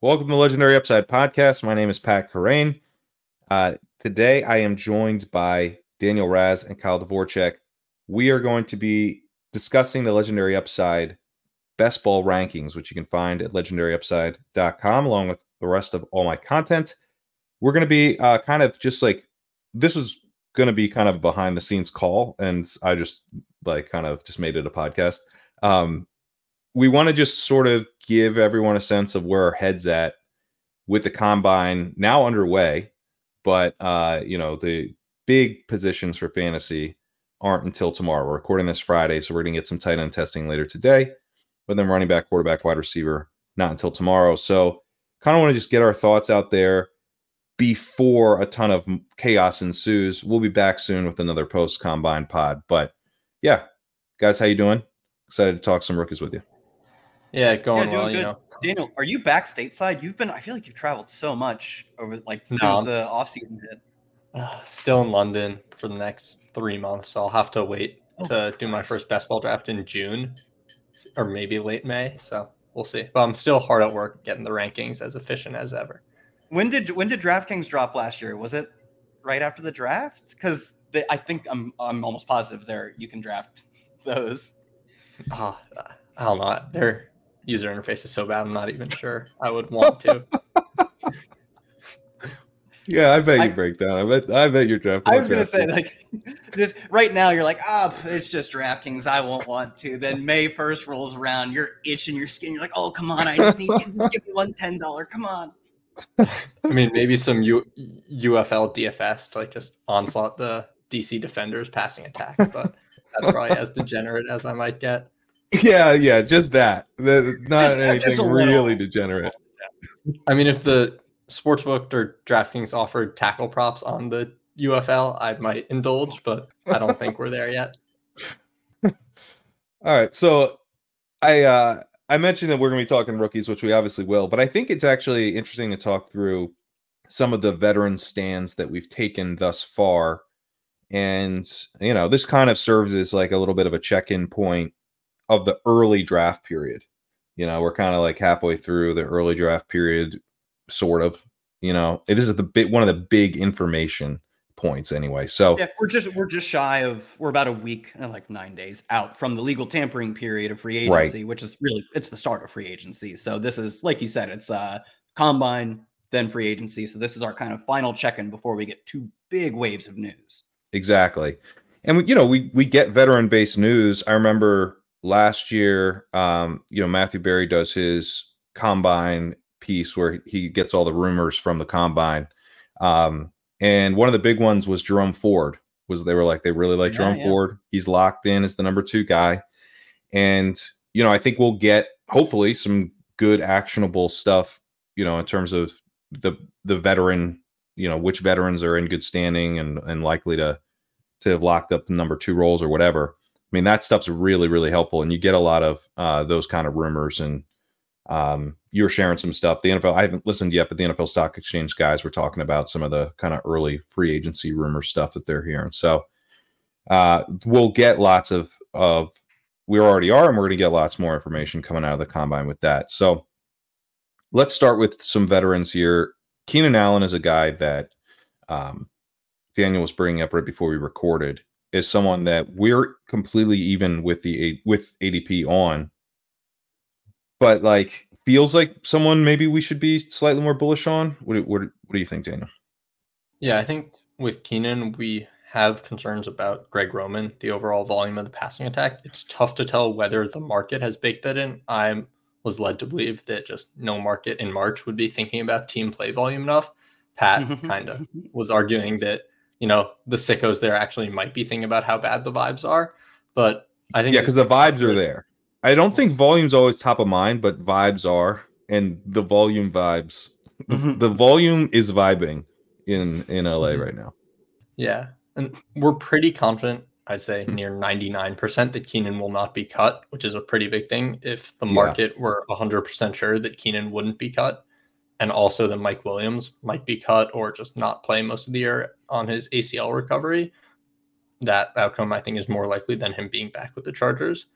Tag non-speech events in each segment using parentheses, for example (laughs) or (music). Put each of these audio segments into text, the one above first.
Welcome to the Legendary Upside podcast. My name is Pat Kerrane. Uh, today I am joined by Daniel Racz and Kyle Dvorchak. We are going to be discussing the Legendary Upside best ball rankings, which you can find at legendaryupside.com, along with the rest of all my content. We're going to be uh, kind of just like this is going to be kind of a behind the scenes call, and I just like kind of just made it a podcast. Um, we want to just sort of give everyone a sense of where our heads at with the combine now underway, but uh, you know the big positions for fantasy aren't until tomorrow. We're recording this Friday, so we're going to get some tight end testing later today but then running back, quarterback, wide receiver, not until tomorrow. So kind of want to just get our thoughts out there before a ton of chaos ensues. We'll be back soon with another post combine pod. But yeah, guys, how you doing? Excited to talk some rookies with you. Yeah, going yeah, well. Good. You know, Daniel, are you back stateside? You've been. I feel like you've traveled so much over like since No, the off season hit. uh, (sighs) still in London for the next three months. So I'll have to wait Oh, to do my first best ball draft in June or maybe late May. So we'll see. But I'm still hard at work getting the rankings as efficient as ever. When did when did DraftKings drop last year? Was it right after the draft? Because I think I'm I'm almost positive there you can draft those. Ah, I don't know. Their user interface is so bad. I'm not even sure I would want to. (laughs) Yeah, I bet I- you break down. I bet I bet you're drafting. I was gonna say like this right now. You're like, ah, pff, it's just DraftKings. I won't want to. Then May first rolls around. You're itching your skin. You're like, oh come on, I just need (laughs) just give me one ten dollar. Come on. I mean, maybe some U- UFL DFS to like just onslaught the DC defenders passing attack, but that's probably as degenerate as I might get. Yeah, yeah, just that. The- not Just- just anything a little. really degenerate. I mean, if the sportsbook or DraftKings offered tackle props on the UFL, I might indulge, but I don't think we're there yet. (laughs) All right, so I uh I mentioned that we're going to be talking rookies, which we obviously will, but I think it's actually interesting to talk through some of the veteran stands that we've taken thus far. And you know, this kind of serves as like a little bit of a check-in point of the early draft period. You know, we're kind of like halfway through the early draft period, sort of. You know, it is the bit one of the big information points anyway. So Yeah, we're just we're just shy of we're about a week and like nine days out from the legal tampering period of free Right. agency, which is really it's the start of free agency. So this is like you said, it's uh combine, then free agency. So this is our kind of final check-in before we get two big waves of news. Exactly. And we, you know, we we get veteran based news. I remember last year, um, you know, Matthew Berry does his combine piece where he gets all the rumors from the combine. Um, and one of the big ones was Jerome Ford. Was they were like they really like Yeah, Jerome yeah. Ford. He's locked in as the number two guy. And you know, I think we'll get hopefully some good actionable stuff, you know, in terms of the the veteran, you know, which veterans are in good standing and and likely to to have locked up the number two roles or whatever. I mean, that stuff's really, really helpful. And you get a lot of uh, those kind of rumors. And um, you were sharing some stuff. The NFL, I haven't listened yet, but the NFL Stock Exchange guys were talking about some of the kind of early free agency rumor stuff that they're hearing. So uh, we'll get lots of, of, we already are, and we're going to get lots more information coming out of the combine with that. So let's start with some veterans here. Keenan Allen is a guy that um, Daniel was bringing up right before we recorded is someone that we're completely even with the A- with ADP on, but like feels like someone maybe we should be slightly more bullish on. What what, what do you think, Daniel? Yeah, I think with Keenan, we have concerns about Greg Roman, the overall volume of the passing attack. It's tough to tell whether the market has baked that in. I was led to believe that just no market in March would be thinking about team play volume enough. Pat (laughs) kind of was arguing that you know the sickos there actually might be thinking about how bad the vibes are, but I think Yeah, because the vibes are there. I don't think volume's always top of mind, but vibes are, and the volume vibes. The volume is vibing in in LA Mhm. right now. Yeah. And we're pretty confident, I'd say near 99%, that Keenan will not be cut, which is a pretty big thing. If the Yeah. market were 100% sure that Keenan wouldn't be cut, and also that Mike Williams might be cut or just not play most of the year on his ACL recovery, that outcome I think is more likely than him being back with the Chargers.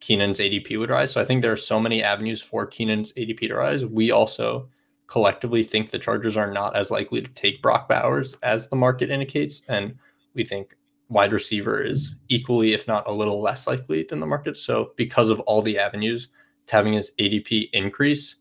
Keenan's ADP would rise. So I think there are so many avenues for Keenan's ADP to rise. We also collectively think the Chargers are not as likely to take Brock Bowers as the market indicates. And we think wide receiver is equally, if not a little less likely than the market. So because of all the avenues to having his ADP increase,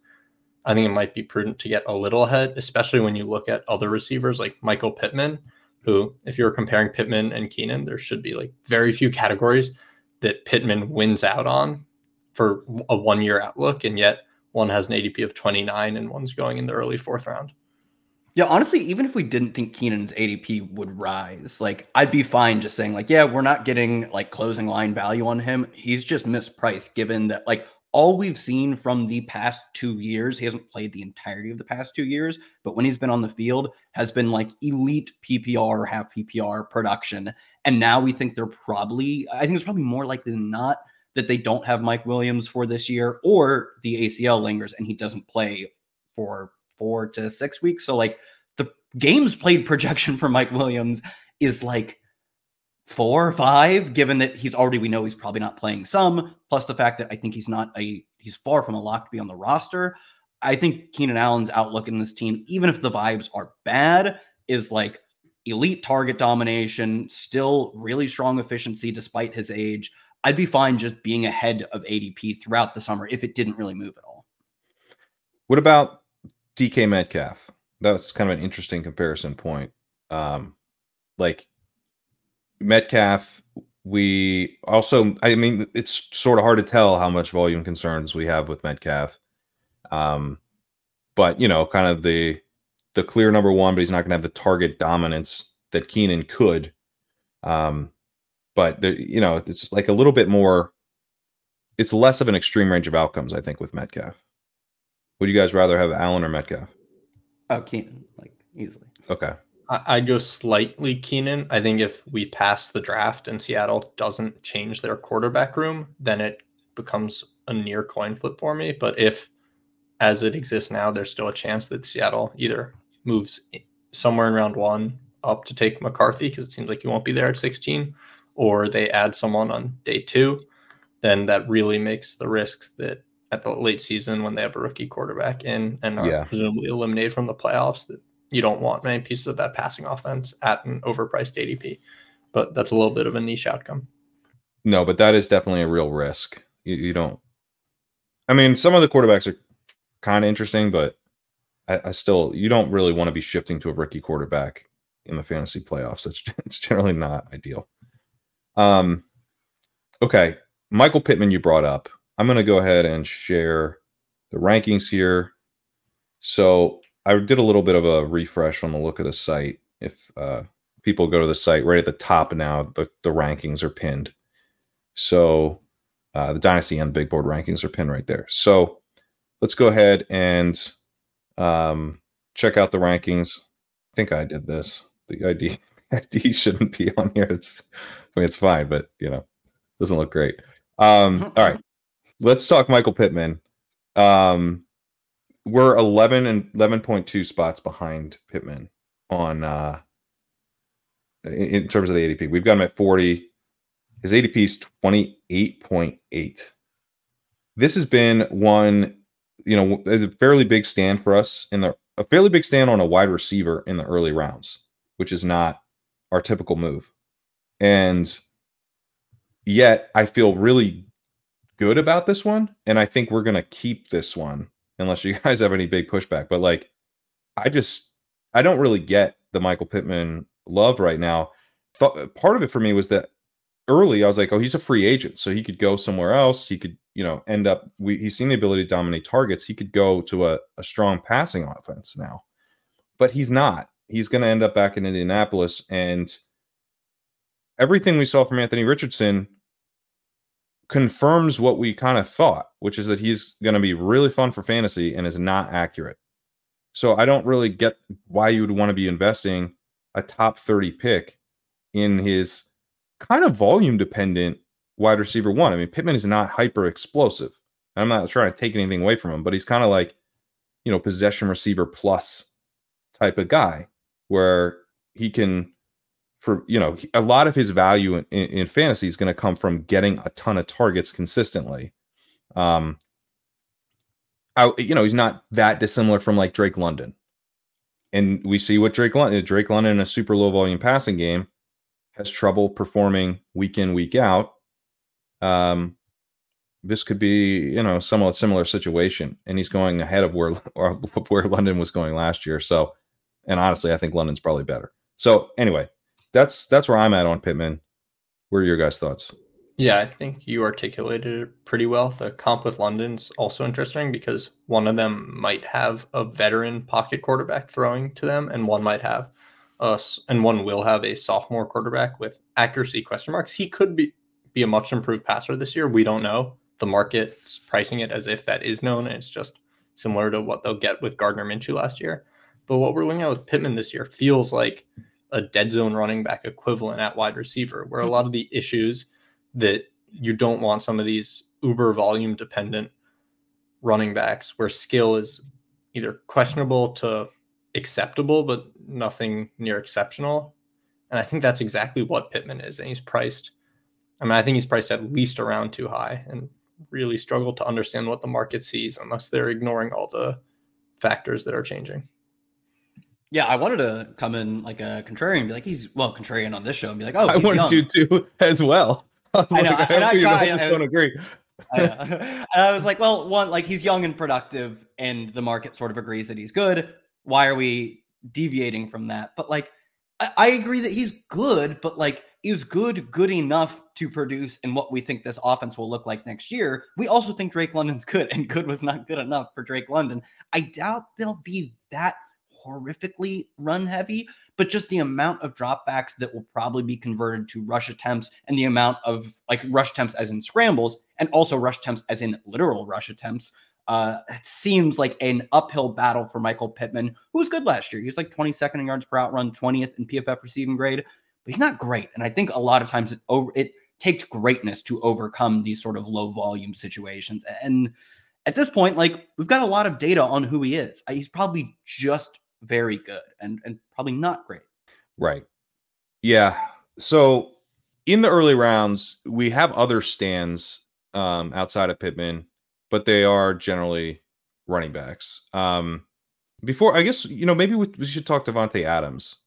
I think it might be prudent to get a little ahead, especially when you look at other receivers like Michael Pittman, who, if you're comparing Pittman and Keenan, there should be like very few categories that Pittman wins out on for a one year outlook. And yet one has an ADP of 29 and one's going in the early fourth round. Yeah, honestly, even if we didn't think Keenan's ADP would rise, like I'd be fine just saying, like, yeah, we're not getting like closing line value on him. He's just mispriced given that like all we've seen from the past two years, he hasn't played the entirety of the past two years, but when he's been on the field, has been like elite PPR, half PPR production. And now we think they're probably, I think it's probably more likely than not that they don't have Mike Williams for this year or the ACL lingers and he doesn't play for four to six weeks. So, like, the games played projection for Mike Williams is like four or five, given that he's already, we know he's probably not playing some, plus the fact that I think he's not a, he's far from a lock to be on the roster. I think Keenan Allen's outlook in this team, even if the vibes are bad, is like elite target domination, still really strong efficiency despite his age. I'd be fine just being ahead of ADP throughout the summer if it didn't really move at all. What about DK Metcalf? That's kind of an interesting comparison point. Um, like Metcalf, we also, I mean, it's sort of hard to tell how much volume concerns we have with Metcalf. Um, but you know, kind of the the clear number one, but he's not going to have the target dominance that Keenan could. Um, but there, you know, it's like a little bit more. It's less of an extreme range of outcomes, I think, with Metcalf. Would you guys rather have Allen or Metcalf? Oh, Keenan, like easily. Okay. I'd go slightly Keenan. I think if we pass the draft and Seattle doesn't change their quarterback room, then it becomes a near coin flip for me. But if, as it exists now, there's still a chance that Seattle either moves somewhere in round one up to take McCarthy because it seems like he won't be there at 16, or they add someone on day two, then that really makes the risk that at the late season when they have a rookie quarterback in and are yeah. presumably eliminated from the playoffs that you don't want many pieces of that passing offense at an overpriced ADP. But that's a little bit of a niche outcome. No, but that is definitely a real risk. You, you don't. I mean, some of the quarterbacks are kind of interesting, but I, I, still you don't really want to be shifting to a rookie quarterback in the fantasy playoffs. It's it's (laughs) generally not ideal. Um, okay, Michael Pittman, you brought up. I'm going to go ahead and share the rankings here. So I did a little bit of a refresh on the look of the site. If uh, people go to the site right at the top now, the, the rankings are pinned. So uh, the Dynasty and Big Board rankings are pinned right there. So let's go ahead and um, check out the rankings. I think I did this. The ID (laughs) ID shouldn't be on here. It's I mean it's fine, but you know, doesn't look great. Um, all right (laughs) let's talk Michael Pittman. Um, we're 11 and 11.2 spots behind Pittman on uh in, in terms of the ADP. We've got him at 40. His ADP is 28.8. This has been one, you know, a fairly big stand for us in the a fairly big stand on a wide receiver in the early rounds, which is not our typical move. And yet I feel really good about this one, and I think we're gonna keep this one unless you (laughs) guys have any big pushback. But like, I just I don't really get the Michael Pittman love right now. Th- part of it for me was that early I was like, oh, he's a free agent, so he could go somewhere else. He could, you know, end up. We, he's seen the ability to dominate targets. He could go to a, a strong passing offense now, but he's not. He's going to end up back in Indianapolis, and everything we saw from Anthony Richardson confirms what we kind of thought, which is that he's going to be really fun for fantasy and is not accurate. So I don't really get why you would want to be investing a top 30 pick in his kind of volume dependent wide receiver one. I mean, Pittman is not hyper explosive. I'm not trying to take anything away from him, but he's kind of like, you know, possession receiver plus type of guy where he can for you know a lot of his value in, in, in fantasy is going to come from getting a ton of targets consistently. Um, I, you know, he's not that dissimilar from like Drake London, and we see what Drake London, Drake London in a super low volume passing game has trouble performing week in week out. Um, this could be you know somewhat similar situation, and he's going ahead of where (laughs) where London was going last year. So, and honestly, I think London's probably better. So anyway, that's that's where I'm at on Pittman. What are your guys' thoughts? Yeah, I think you articulated it pretty well. The comp with London's also interesting because one of them might have a veteran pocket quarterback throwing to them, and one might have us, and one will have a sophomore quarterback with accuracy question marks. He could be be a much improved passer this year. We don't know. The market's pricing it as if that is known, and it's just similar to what they'll get with Gardner Minshew last year. But what we're looking at with Pittman this year feels like a dead zone running back equivalent at wide receiver, where a lot of the issues that you don't want some of these uber volume dependent running backs where skill is either questionable to acceptable, but nothing near exceptional. And I think that's exactly what Pittman is. And he's priced, I mean, I think he's priced at least around too high and really struggle to understand what the market sees unless they're ignoring all the factors that are changing. Yeah, I wanted to come in like a contrarian, be like he's well contrarian on this show, and be like, oh, I wanted young. to too as well. (laughs) I, I know, like, and I, try, I don't agree. (laughs) I, and I was like, well, one, like he's young and productive, and the market sort of agrees that he's good. Why are we deviating from that? But like, I, I agree that he's good, but like, is good good enough to produce in what we think this offense will look like next year? We also think Drake London's (laughs) good, and good was not good enough for Drake London. I doubt they'll be that horrifically run heavy, but just the amount of dropbacks that will probably be converted to rush attempts and the amount of like rush attempts as in scrambles and also rush attempts as in literal rush attempts. Uh, it seems like an uphill battle for Michael Pittman, who was good last year. He was like 22nd in yards per route run, 20th in PFF receiving grade, but he's not great. And I think a lot of times it over it takes greatness to overcome these sort of low volume situations. And at this point, like we've got a lot of data on who he is. He's probably just very good and and probably not great. Right. Yeah. So in the early rounds, we have other stands um, outside of Pittman, but they are generally running backs. Um, before, I guess you know maybe we, we should talk Davante Adams,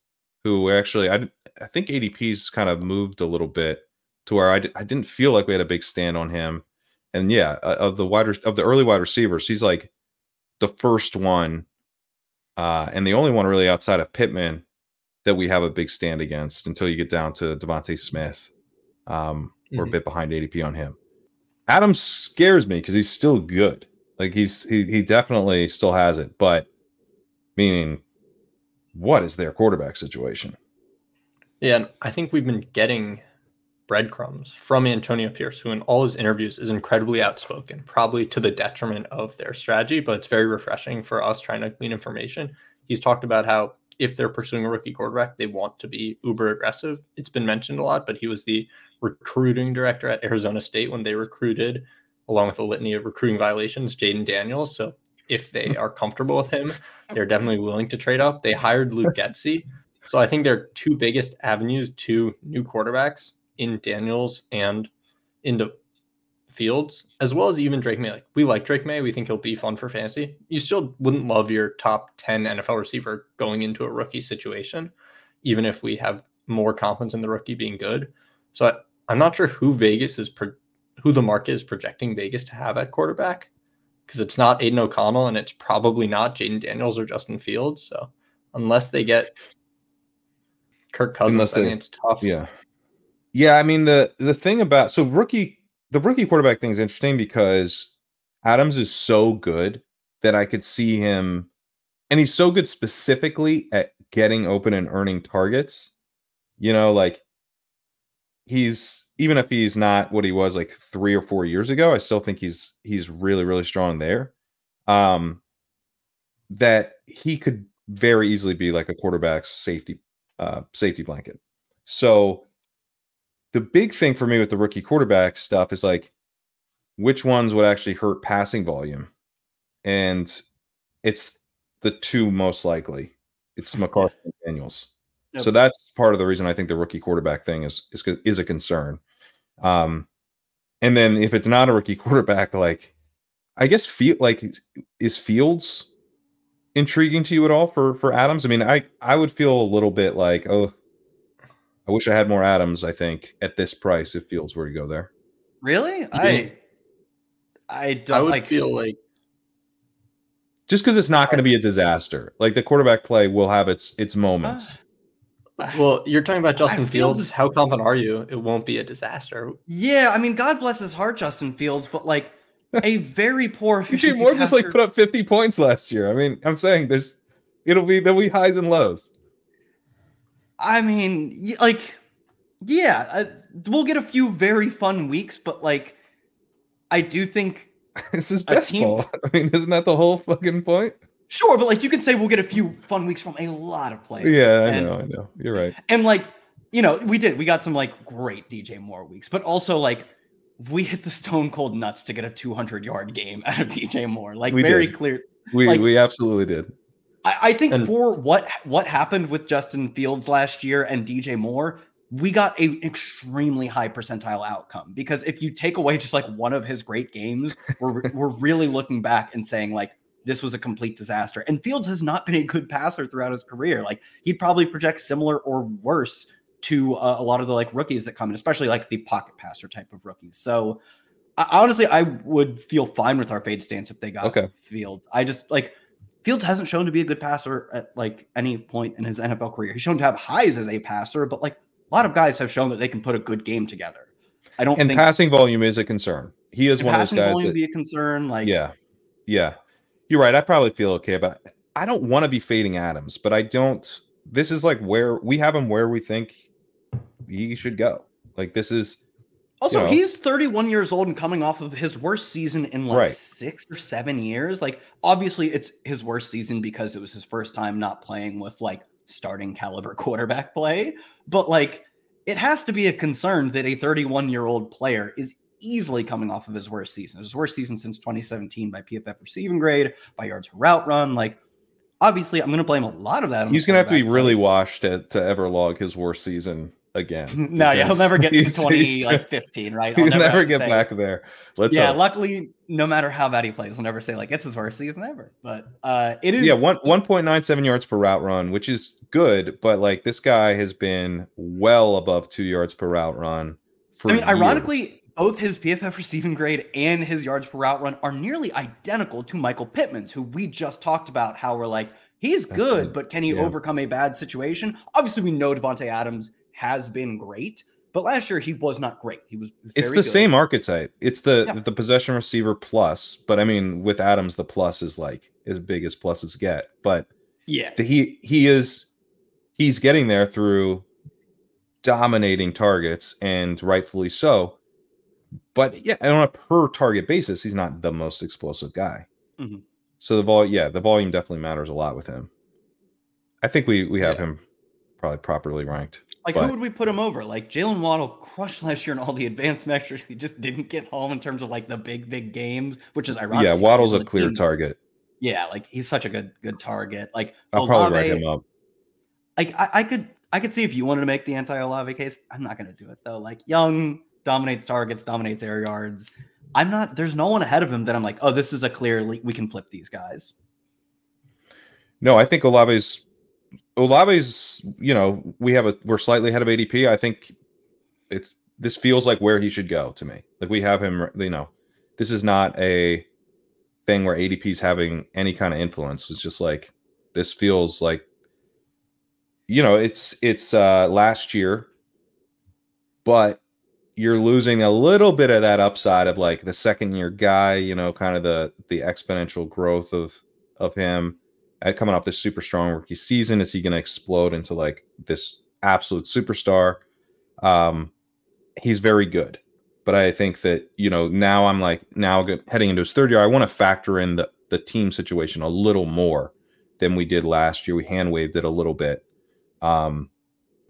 who actually I I think ADP's kind of moved a little bit to where I d- I didn't feel like we had a big stand on him, and yeah, uh, of the wide of the early wide receivers, he's like the first one uh, and the only one really outside of Pittman that we have a big stand against until you get down to DeVonta Smith. Um, mm-hmm. We're a bit behind ADP on him. Adams scares me because he's still good. Like he's he he definitely still has it, but meaning what is their quarterback situation? Yeah, and I think we've been getting breadcrumbs from Antonio Pierce, who in all his interviews is incredibly outspoken, probably to the detriment of their strategy, but it's very refreshing for us trying to glean information. He's talked about how if they're pursuing a rookie quarterback, they want to be uber aggressive. It's been mentioned a lot, but he was the recruiting director at Arizona State when they recruited, along with a litany of recruiting violations, Jayden Daniels. So if they hmm. are comfortable with him, (laughs) they're definitely willing to trade up. They hired Luke Getsy. So I think their two biggest avenues to new quarterbacks in Daniels and into Fields, as well as even Drake Maye. Like we like Drake Maye. We think he'll be fun for fantasy. You still wouldn't love your top 10 NFL receiver going into a rookie situation, even if we have more confidence in the rookie being good. So I, am not sure who Vegas is, pro- who the market is projecting Vegas to have at quarterback because it's not Aidan O'Connell and it's probably not Jayden Daniels or Justin Fields. So unless they get Kirk Cousins, unless they, I think it's tough. Yeah. Yeah, I mean the the thing about so rookie the rookie quarterback thing is interesting because Adams is so good that I could see him and he's so good specifically at getting open and earning targets. You know, like he's even if he's not what he was like 3 or 4 years ago, I still think he's he's really really strong there. Um that he could very easily be like a quarterback's safety uh safety blanket. So the big thing for me with the rookie quarterback stuff is like which ones would actually hurt passing volume and it's the two most likely it's mccarthy and daniels Yep. So that's part of the reason I think the rookie quarterback thing is is is a concern. Um, and then if it's not a rookie (laughs) quarterback, like I guess feel like is Fields intriguing to you at all for for Adams? I mean, I I would feel a little bit like oh, I wish I had more Adams. I think at this price if Fields were to go there. Really, I I don't. I would like, feel like just because it's not going to be a disaster. Like the quarterback play will have its its moments. Uh, well, you're talking about Justin Fields. Fields. How confident are you it won't be a disaster? Yeah, I mean, God bless his heart, Justin Fields, but like (laughs) a very poor DJ Moore just like put up 50 points last year. I mean, I'm saying there's it'll be there'll be highs and lows. I mean, like, yeah, uh, we'll get a few very fun weeks, but like, I do think (laughs) this is best team... (laughs) I mean, isn't that the whole fucking point? Sure, but like you can say we'll get a few fun weeks from a lot of players. Yeah, I and, know, I know. You're right. And like, you know, we did. We got some like great DJ Moore weeks, but also like we hit the stone cold nuts to get a 200 yard game (laughs) out of DJ Moore. Like we very did. clear. We like, we absolutely did. I, I think and, for what what happened with Justin Fields last year and DJ Moore, we got an extremely high percentile outcome because if you take away just like one of his great games, we're (laughs) we're really looking back and saying like this was a complete disaster. And Fields has not been a good passer throughout his career. Like he'd probably projects similar or worse to uh, a lot of the like rookies that come in, especially like the pocket passer type of rookies. So I, honestly, I would feel fine with our fade stance if they got okay. Fields. I just like Fields hasn't shown to be a good passer at like any point in his NFL career. He's shown to have highs as a passer, but like a lot of guys have shown that they can put a good game together. I don't and think passing volume is a concern. He is one of those guys. Volume that, be a concern. Like yeah, yeah, you're right. I probably feel okay about. I don't want to be fading Adams, but I don't. This is like where we have him where we think he should go. Like this is also you know, he's 31 years old and coming off of his worst season in like right. six or seven years. Like obviously it's his worst season because it was his first time not playing with like starting caliber (laughs) quarterback play. But like it has to be a concern that a 31 year old player is easily coming off of his worst season. His worst season since 2017 by PFF receiving grade, by yards per route run. Like obviously I'm going to blame a lot of that. He's going to have to be really washed to, to ever log his worst season again. (laughs) no, yeah, he'll never get to 20 like 15, right? (laughs) I'll he'll never, never get say, back there. Let's Yeah, hope. luckily, no matter how bad he plays, we'll never say like it's his worst season ever. But uh it is yeah, one 1.97 yards per route run, which is good, but like this guy has been well above two yards per route run. I mean, years. ironically, both his PFF receiving grade and his yards per route run are nearly identical to Michael Pittman's, who we just talked about how we're like, he's good, but can he yeah. overcome a bad situation? Obviously, we know Davante Adams has been great, but last year he was not great. He was. it's the good. same archetype. It's the yeah. the possession receiver plus, but I mean with Adams the plus is like as big as pluses get. But yeah, the, he he is he's getting there through dominating targets and rightfully so. But yeah, on a per target basis, he's not the most explosive guy. Mm-hmm. So the vol, yeah, the volume definitely matters a lot with him. I think we we have yeah. him probably properly ranked. Like but, who would we put him over? Like Jaylen Waddle crushed last year in all the (laughs) advanced metrics. He just didn't get home in terms of like the big, big games, which is ironic. Yeah, Waddle's a clear team. target. Yeah, like he's such a good, good target. Like I'll Olave, probably rank him up. Like I, I could I could see if you wanted to make the anti Olave case. I'm not gonna do it though. Like Young dominates targets, dominates air yards. I'm not there's no one ahead of him that I'm like, oh, this is a clear we can flip these guys. No, I think Olave's Olave's, you know, we have a we're slightly ahead of ADP. I think it's this feels like where he should go to me. Like we have him, you know, this is not a thing where ADP is having any kind of influence. It's just like this feels like you know, it's it's uh last year, but you're losing a little bit of that upside of like the second year guy, you know, kind of the the exponential growth of of him coming off this super strong rookie season. Is he going to explode into like this absolute superstar? Um, he's very good, but I think that you know now I'm like now heading into his third year. I want to factor in the the team situation a little more than we did last year. We hand waved it a little bit. Um,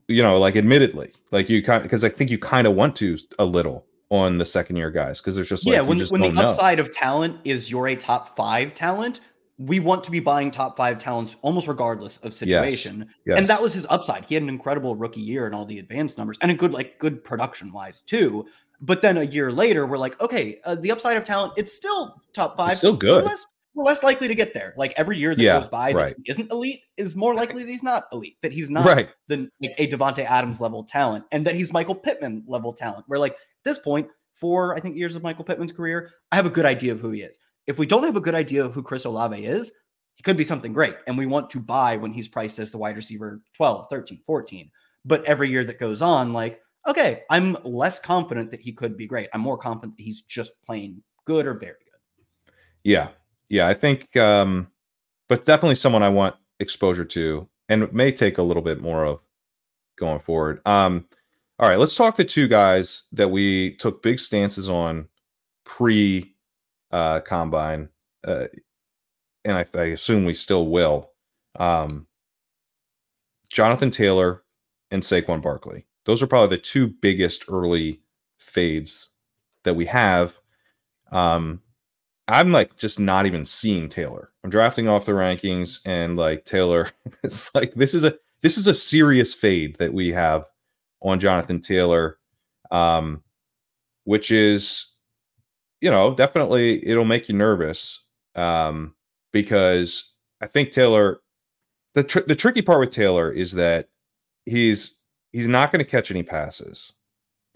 you know, like admittedly, like you kind because I think you kind of want to a little on the second year guys because there's just like yeah when, just when the know. upside of talent is you're a top five talent we want to be buying top five talents almost regardless of situation. Yes. And that was his upside. He had an incredible rookie year and all the advanced numbers and a good, like, good production wise too. But then a year later, we're like, okay, uh, the upside of talent, it's still top five. It's still good. We're less, we're less likely to get there. Like every year that Yeah, goes by right. that he isn't elite is more likely that he's not elite, that he's not right. the like a Davante Adams level talent, and that he's Michael Pittman level talent. Where like at this point, for I think years of Michael Pittman's career, I have a good idea of who he is. If we don't have a good idea of who Chris Olave is, he could be something great. And we want to buy when he's priced as the wide receiver 12, 13, 14. But every year that goes on, like, okay, I'm less confident that he could be great. I'm more confident that he's just playing good or very good. Yeah. Yeah. I think, um, but definitely someone I want exposure to and may take a little bit more of going forward. Um, all right, let's talk the two guys that we took big stances on pre uh, combine, uh, and I, I assume we still will. Um, Jonathan Taylor and Saquon Barkley. Those are probably the two biggest early fades that we have. Um, I'm like just not even seeing Taylor. I'm drafting off the rankings, and like Taylor, (laughs) it's like this is a this is a serious fade that we have on Jonathan Taylor, um, which is, you know, definitely it'll make you nervous um, because I think Taylor. The tr- the tricky part with Taylor is that he's he's not going to catch any passes,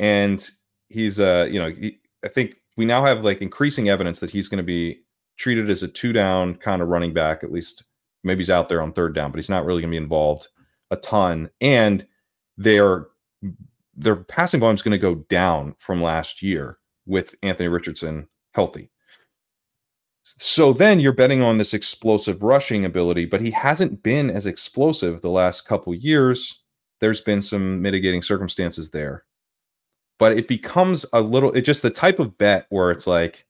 and he's uh you know he, I think we now have like increasing evidence that he's going to be treated as a two down kind of running back at least maybe he's out there on third down but he's not really going to be involved a ton and their their passing volume is going to go down from last year with Anthony Richardson healthy. So then you're betting on this explosive rushing ability, but he hasn't been as explosive the last couple years. There's been some mitigating circumstances there. But it becomes a little it's just the type of bet where it's like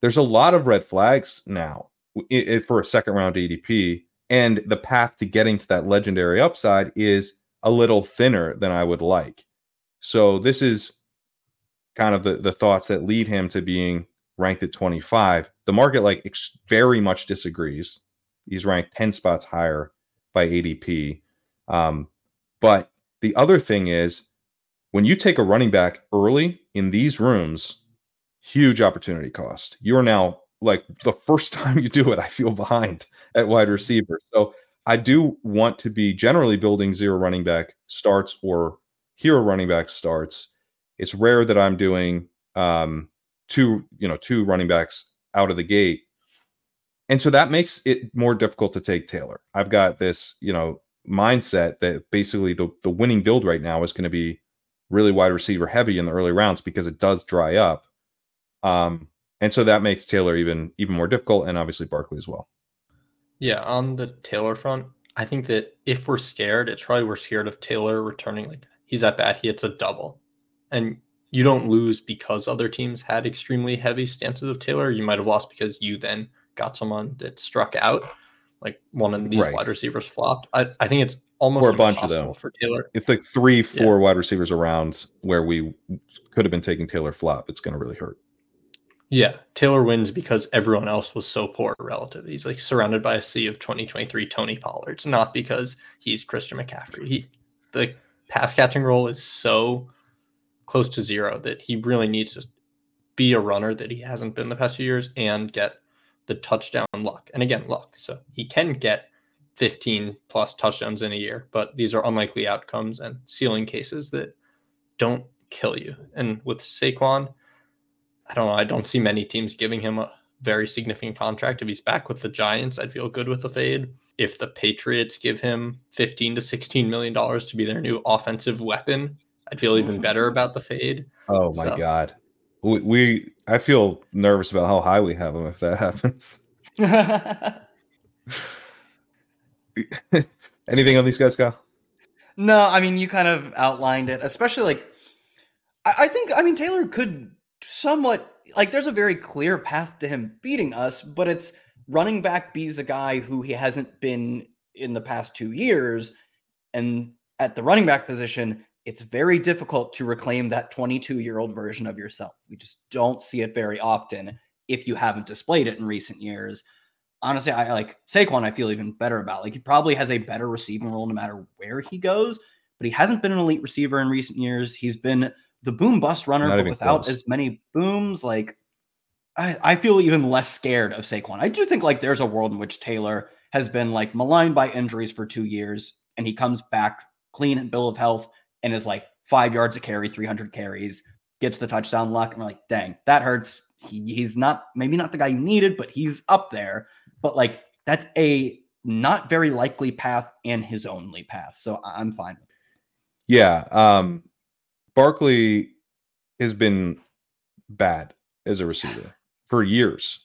there's a lot of red flags now for a second round ADP and the path to getting to that legendary upside is a little thinner than I would like. So this is kind of the the thoughts that lead him to being ranked at 25. The market like ex- very much disagrees. He's ranked 10 spots higher by ADP. Um, but the other thing is when you take a running back early in these rooms, huge opportunity cost. You are now like the first (laughs) time you do it, I feel behind at wide receiver. So I do want to be generally building zero running back starts or hero running back starts. It's rare that I'm doing um, two, you know, two running backs out of the gate. And so that makes it more difficult to take Taylor. I've got this, you know, mindset that basically the, the winning build right now is going to be really wide receiver heavy in the early rounds because it does dry up. Um, and so that makes Taylor even even more difficult, and obviously Barkley as well. Yeah, on the Taylor front, I think that if we're scared, it's probably we're scared of Taylor returning. Like he's that bad, he hits a double, and you don't lose because other teams had extremely heavy stances of Taylor. You might have lost because you then got someone that struck out, like one of these Right. wide receivers flopped. I, I think it's almost Or a bunch of them. for Taylor. If like three, four wide receivers around where we could have been taking Taylor flop, it's going to really hurt. Yeah, Taylor wins because everyone else was so poor relative. He's like surrounded by a sea of 2023 Tony Pollards, not because he's Christian McCaffrey. He the pass catching role is so close to zero that he really needs to be a runner that he hasn't been the past few years and get the touchdown luck. And again, luck. So he can get 15 plus touchdowns in a year, but these are unlikely outcomes and ceiling cases that don't kill you. And with Saquon, I don't know. I don't see many teams giving him a very significant contract. If he's back with the Giants, I'd feel good with the fade. If the Patriots give him 15 to 16 million dollars to be their new offensive weapon, I'd feel even better about the fade. Oh my So- god, we, we I feel nervous about how high we have him if that (laughs) happens. (laughs) Anything on these guys, Kyle? No, I mean you kind of outlined it, especially like I, I think I mean Taylor could somewhat like there's a very clear path to him beating us, but it's running back B's a guy who he hasn't been in the past two years, and at the running back position, it's very difficult to reclaim that 22 year old version of yourself. We just don't see it very often if you haven't displayed it in recent years. honestly, I like Saquon. I feel even better about. Like he probably has a better receiving role no matter where he goes. But he hasn't been an elite receiver in recent years. He's been the boom bust runner, Not but without close. as many booms. Like I, I feel even less scared of Saquon. I do think like there's a world in which Taylor has been like maligned by injuries for two years, and he comes back clean and bill of health and is like five yards a carry, 300 carries, gets the touchdown luck, and we're like, dang, that hurts. He, he's not maybe not the guy you needed, but he's up there. But like that's a not very likely path and his only path. So I'm fine. with it. Yeah. Um, Barkley has been bad as a receiver (sighs) for years.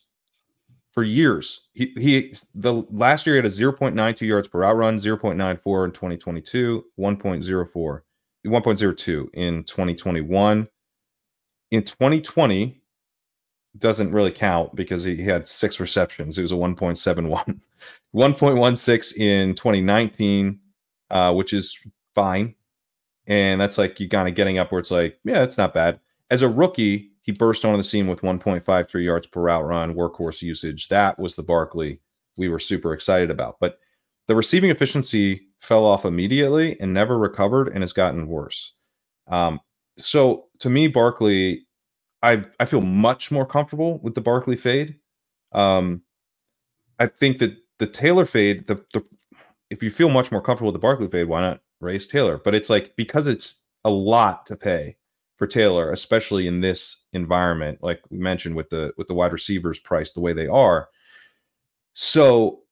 For years. He he the last year he had a 0.92 yards per route run, 0.94 in 2022, 1.04, 1.02 in 2021. In 2020, doesn't really count because he had six receptions. It was a 1.71. (laughs) 1.16 in 2019, uh, which is fine. And that's like you kind of getting up where it's like, yeah, it's not bad. As a rookie, he burst onto the scene with 1.53 yards per route run, workhorse usage. That was the Barkley we were super excited about. But the receiving efficiency fell off immediately and never recovered and has gotten worse. Um, so to me, Barkley, I I feel much more comfortable with the Barkley fade. Um, I think that the Taylor fade, the the if you feel much more comfortable with the Barkley fade, why not raise Taylor? But it's like because it's a lot to pay for Taylor, especially in this environment, like we mentioned with the with the wide receivers priced the way they are. So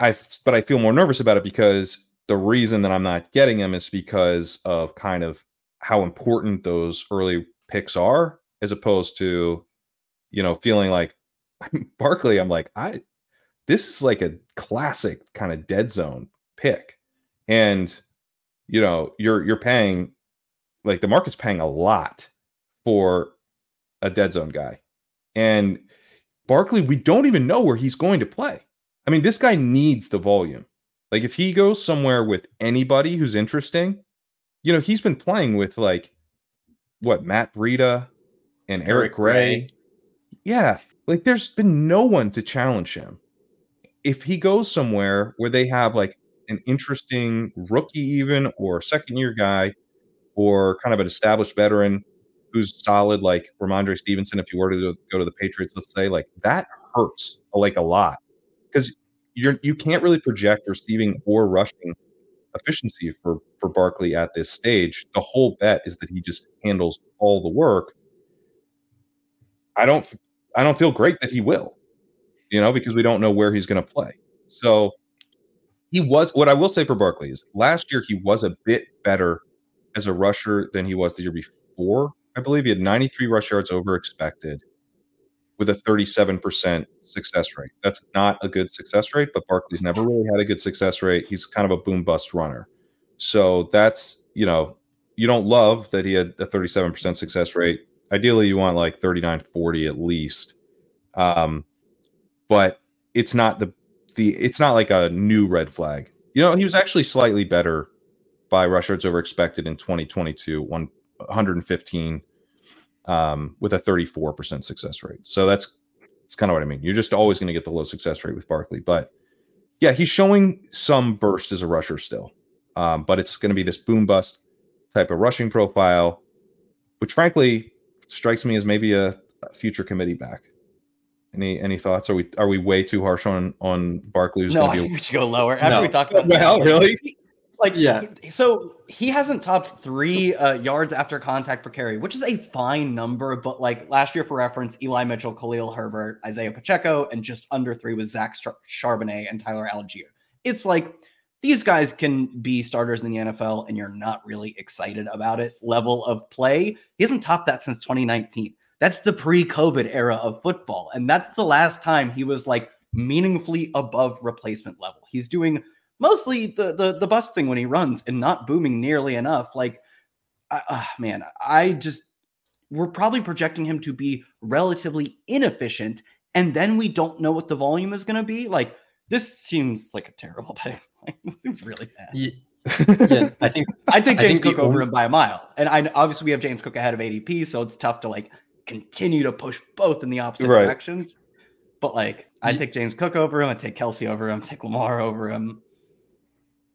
I but I feel more nervous about it because the reason that I'm not getting him is because of kind of how important those early picks are, as opposed to, you know, feeling like (laughs) Barkley, I'm like, I this is like a classic kind of dead zone pick. And you know, you're you're paying like the market's paying a lot for a dead zone guy. And Barkley, we don't even know where he's going to play. I mean, this guy needs the volume. Like if he goes somewhere with anybody who's interesting, you know, he's been playing with like what Matt Breida and Eric, Eric Gray. Gray. Yeah, like there's been no one to challenge him. If he goes somewhere where they have like an interesting rookie, even or second year guy, or kind of an established veteran who's solid, like Rhamondre Stevenson, if you were to go to the Patriots, let's say, like that hurts like a lot because you're you can't really project receiving or rushing efficiency for for Barkley at this stage. The whole bet is that he just handles all the work. I don't I don't feel great that he will, you know, because we don't know where he's going to play. So he was what I will say for Barkley is last year he was a bit better as a rusher than he was the year before. I believe he had 93 rush yards over expected with a 37% success rate. That's not a good success rate, but Barkley's never really had a good success rate. He's kind of a boom bust runner. So that's, you know, you don't love that he had a 37% success rate. Ideally, you want like 39 40 at least. Um, but it's not the the it's not like a new red flag. You know, he was actually slightly better by rush yards over expected in 2022, one 115 um, with a 34% success rate. So that's that's kind of what I mean. You're just always going to get the low success rate with Barkley, but yeah, he's showing some burst as a rusher still, um, but it's going to be this boom bust type of rushing profile, which frankly strikes me as maybe a, a future committee back. Any any thoughts? Are we are we way too harsh on on Barkley? No, I think we should go lower. After No. we talk about (laughs) Well, that, really? Like Yeah. so he hasn't topped three uh, yards after contact per carry, which is a fine number. But like last year, for reference, Eli Mitchell, Khalil Herbert, Isaiah Pacheco, and just under three was Zach Char- Charbonnet and Tyler Allgeier. It's like these guys can be starters in the NFL, and you're not really excited about it. Level of play, he hasn't topped that since 2019. That's the pre-COVID era of football, and that's the last time he was like meaningfully above replacement level. He's doing mostly the the the bust thing when he runs and not booming nearly enough. Like, I, uh, man, I just we're probably projecting him to be relatively inefficient, and then we don't know what the volume is going to be. Like, this seems like a terrible (laughs) pick. Like, this seems really bad. Ye- (laughs) Yeah, I think I take James think the Cook over only- him by a mile, and I obviously we have James Cook ahead of ADP, so it's tough to like continue to push both in the opposite Right. directions. but like I take James Cook over him, I take Kelce over him, take Lamar over him.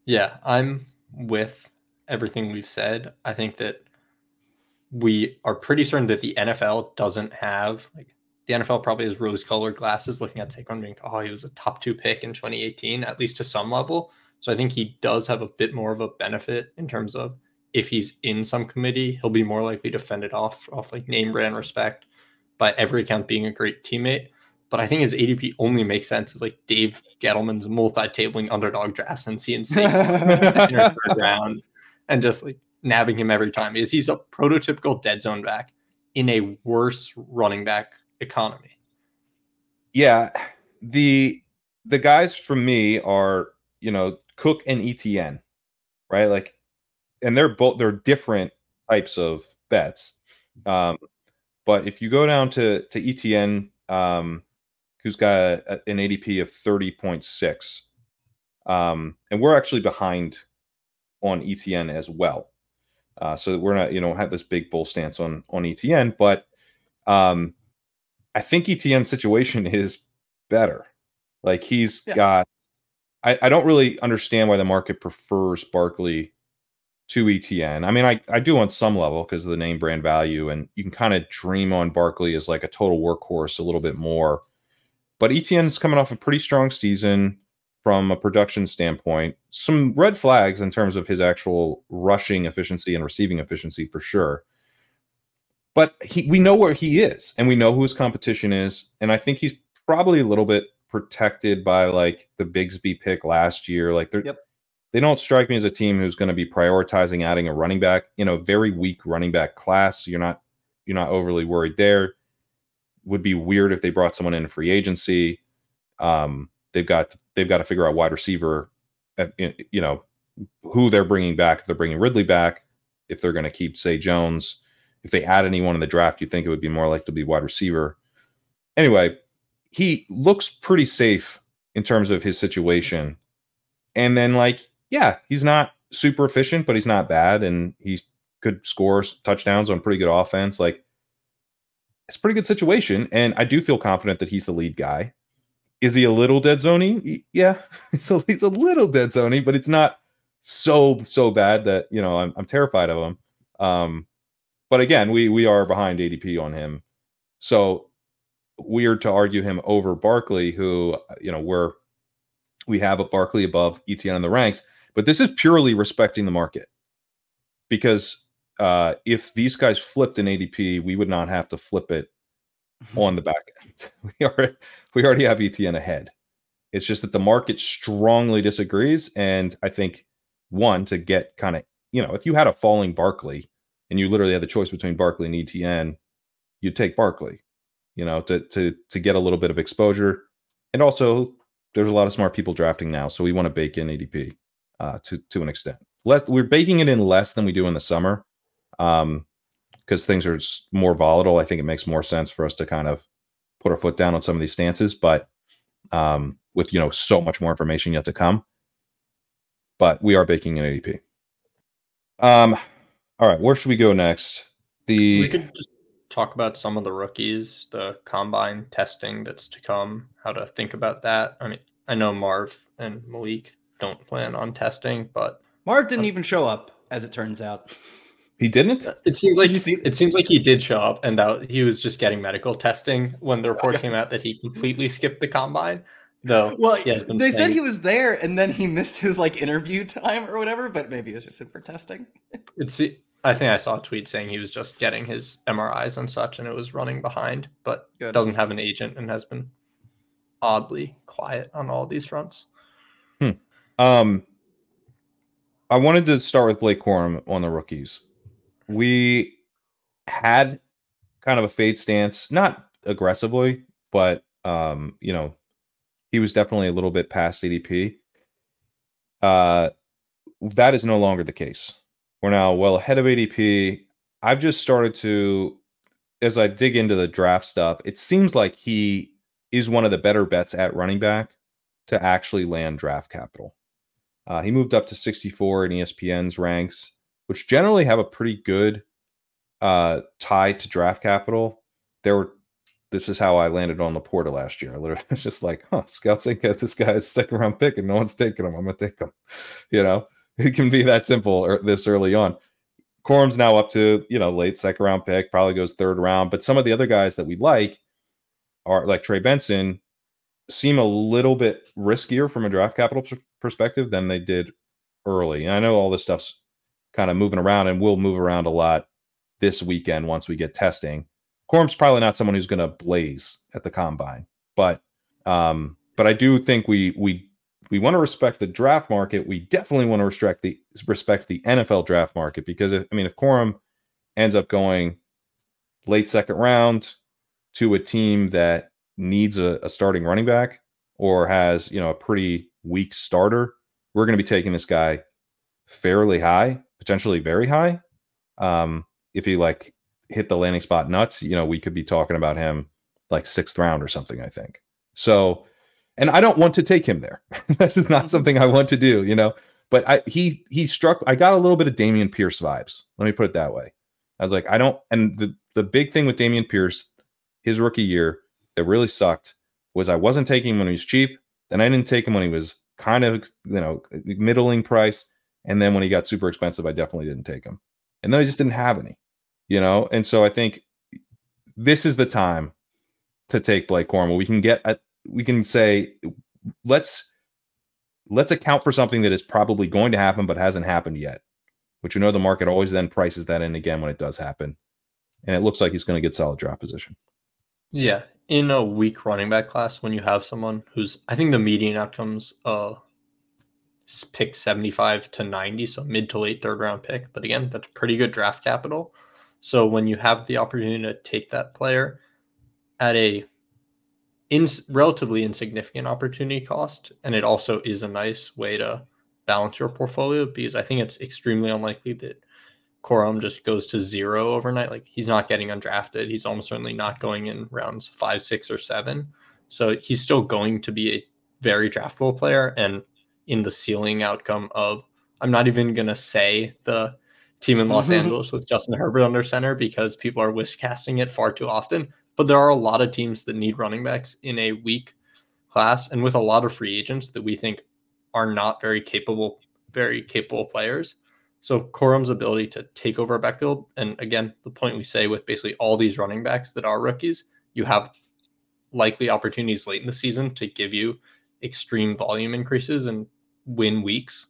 Yeah, I'm with everything we've said. I think that we are pretty certain that the NFL doesn't have like the NFL probably has rose colored glasses looking at Saquon being, oh, he was a top two pick in 2018, at least to some level. So I think he does have a bit more of a benefit in terms of if he's in some committee, he'll be more likely to fend it off off like name brand respect by every account being a great teammate. But I think his ADP only makes sense of like Dave Gettleman's multi-tabling underdog drafts and (laughs) CNC round and just like nabbing him every time is he's a prototypical dead zone back in a worse running back economy. Yeah, the the guys from me are you know Cook and ETN, right? Like, and they're both they're different types of bets. Um, but if you go down to to ETN, um, who's got a, an ADP of thirty point six, um, and we're actually behind on ETN as well. Uh, so we're not, you know, have this big bull stance on on ETN, but um, I think ETN's situation (laughs) is better. Like he's yeah. got, I, I don't really understand why the market prefers Barkley to ETN. I mean, I, I do on some level because of the name brand value, and you can kind of dream on Barkley as like a total workhorse a little bit more. But ETN's coming off a pretty strong season from a production standpoint. Some red flags in terms of his actual rushing efficiency and receiving efficiency for sure but he, we know where he is and we know who his competition is. And I think he's probably a little bit protected by like the Bigsby pick last year. Like they're, yep. they don't strike me as a team who's going to be prioritizing adding a running back, you know, very weak running back class. You're not, you're not overly worried there. Would be weird if they brought someone in free agency. Um, they've got, they've got to figure out wide receiver, at, you know, who they're bringing back. If they're bringing Ridley back, if they're going to keep, Zay, Jones if they add anyone in the draft, you think it would be more likely to be wide receiver. Anyway, he looks pretty safe in terms of his situation. And then, like, yeah, he's not super efficient, but he's not bad, and he could score touchdowns on pretty good offense. Like, it's a pretty good situation, and I do feel confident that he's the lead guy. Is he a little dead zoney? Yeah, (laughs) so he's a little dead zoney, but it's not so so bad that you know I'm, I'm terrified of him. Um, but again, we we are behind ADP on him. So weird to argue him over Barkley, who you know we're we have a Barkley above ETN in the ranks, but this is purely respecting the market because uh, if these guys flipped an ADP, we would not have to flip it on the back end. (laughs) we already we already have ETN ahead. It's just that the market strongly disagrees, and I think one to get kind of you know if you had a falling Barkley and you literally had the choice between Barkley and ETN, you'd take Barkley, you know, to to to get a little bit of exposure. And also, there's a lot of smart people drafting now, so we want to bake in ADP uh, to to an extent. Less, we're baking it in less than we do in the summer, um, because things are more volatile. I think it makes more sense for us to kind of put our foot down on some of these stances, but um, with you know so much more information yet to come. But we are baking an ADP. Um, all right, where should we go next? The we could just talk about some of the rookies, the combine testing that's to come, how to think about that. I mean, I know Marv and Malik don't plan on testing, but Marv didn't uh, even show up, as it turns out. (laughs) He didn't. Uh, it seems like see- it seems like he did show up, and that he was just getting medical testing when the report came out that he completely skipped the combine. Though, well, they said he was there, and then he missed his like interview time or whatever. But maybe it was just for testing. (laughs) It's I think I saw a tweet saying he was just getting his MRIs and such, and it was running behind, but Good. doesn't have an agent and has been oddly quiet on all these fronts. Hmm. Um, I wanted to start with Blake Corum on the rookies. We had kind of a fade stance, not aggressively, but um, you know, he was definitely a little bit past ADP. Uh, that is no longer the case. We're now well ahead of ADP. I've just started to, as I dig into the draft stuff, it seems like he is one of the better bets at running back to actually land draft capital. Uh, he moved up to 64 in ESPN's ranks, which generally have a pretty good uh, tie to draft capital. There were this is how I landed on LaPorta last year. I literally (laughs) was just like, huh, Scouts think has this guy's second round pick and no one's taking him. I'm gonna take him. (laughs) You know, it can be that simple or this early on. Corum's now up to, you know, late second round pick, probably goes third round. But some of the other guys that we like are like Trey Benson, seem a little bit riskier from a draft capital perspective than they did early. And I know all this stuff's kind of moving around and will move around a lot this weekend once we get testing. Corum's probably not someone who's going to blaze at the combine, but um, but I do think we we we want to respect the draft market. We definitely want to respect the respect the NFL draft market because if, I mean if Corum ends up going late second round to a team that needs a, a starting running back or has you know a pretty weak starter, we're going to be taking this guy fairly high, potentially very high. Um, if he like hit the landing spot nuts, you know, we could be talking about him like sixth round or something. I think so. And I don't want to take him there. (laughs) That's just not something I want to do, you know. But I he he struck. I got a little bit of Dameon Pierce vibes. Let me put it that way. I was like, I don't. And the the big thing with Dameon Pierce, his rookie year, that really sucked was I wasn't taking him when he was cheap. Then I didn't take him when he was kind of you know middling price, and then when he got super expensive, I definitely didn't take him. And then I just didn't have any, you know. And so I think this is the time to take Blake Corum. We can get a, we can say let's let's account for something that is probably going to happen but hasn't happened yet, which you know the market always then prices that in again when it does happen. And it looks like he's going to get solid draft position. Yeah, in a weak running back class, when you have someone who's, I think the median outcomes uh pick 75 to 90, so mid to late third round pick. But again, that's pretty good draft capital. So when you have the opportunity to take that player at a in relatively insignificant opportunity cost, and it also is a nice way to balance your portfolio because I think it's extremely unlikely that Corum just goes to zero overnight. Like he's not getting undrafted. He's almost certainly not going in rounds five, six, or seven. So he's still going to be a very draftable player. And in the ceiling outcome of, I'm not even going to say the team in Los. (laughs) Angeles with Justin Herbert under center because people are wish casting it far too often. But there are a lot of teams that need running backs in a weak class and with a lot of free agents that we think are not very capable, very capable players. So Corum's ability to take over a backfield, and again, the point we say with basically all these running backs that are rookies, you have likely opportunities late in the season to give you extreme volume increases and win weeks.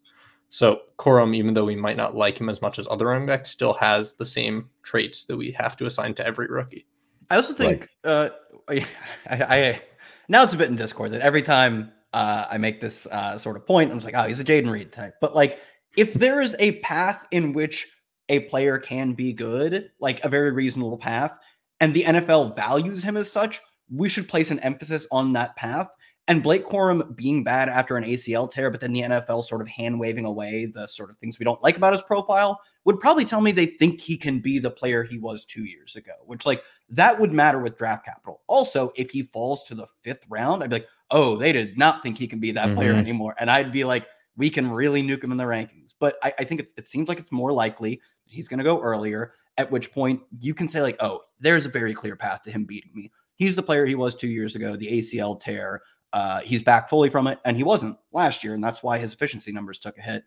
So Corum, even though we might not like him as much as other running backs, still has the same traits that we have to assign to every rookie. I also think uh, (laughs) I, I, now it's a bit in Discord that every time uh, I make this uh, sort of point, I'm just like, oh, he's a Jayden Reed type. But like if there is a path in which a player can be good, like a very reasonable path, and the NFL values him as such, we should place an emphasis on that path. And Blake Corum being bad after an ACL tear, but then the NFL sort of hand waving away the sort of things we don't like about his profile would probably tell me they think he can be the player he was two years ago, which, like, that would matter with draft capital. Also, if he falls to the fifth round, I'd be like, oh, they did not think he can be that mm-hmm. player anymore. And I'd be like, we can really nuke him in the rankings. But I, I think it seems like it's more likely he's going to go earlier, at which point you can say, like, oh, there's a very clear path to him beating me. He's the player he was two years ago, the ACL tear. Uh, he's back fully from it, and he wasn't last year, and that's why his efficiency numbers took a hit.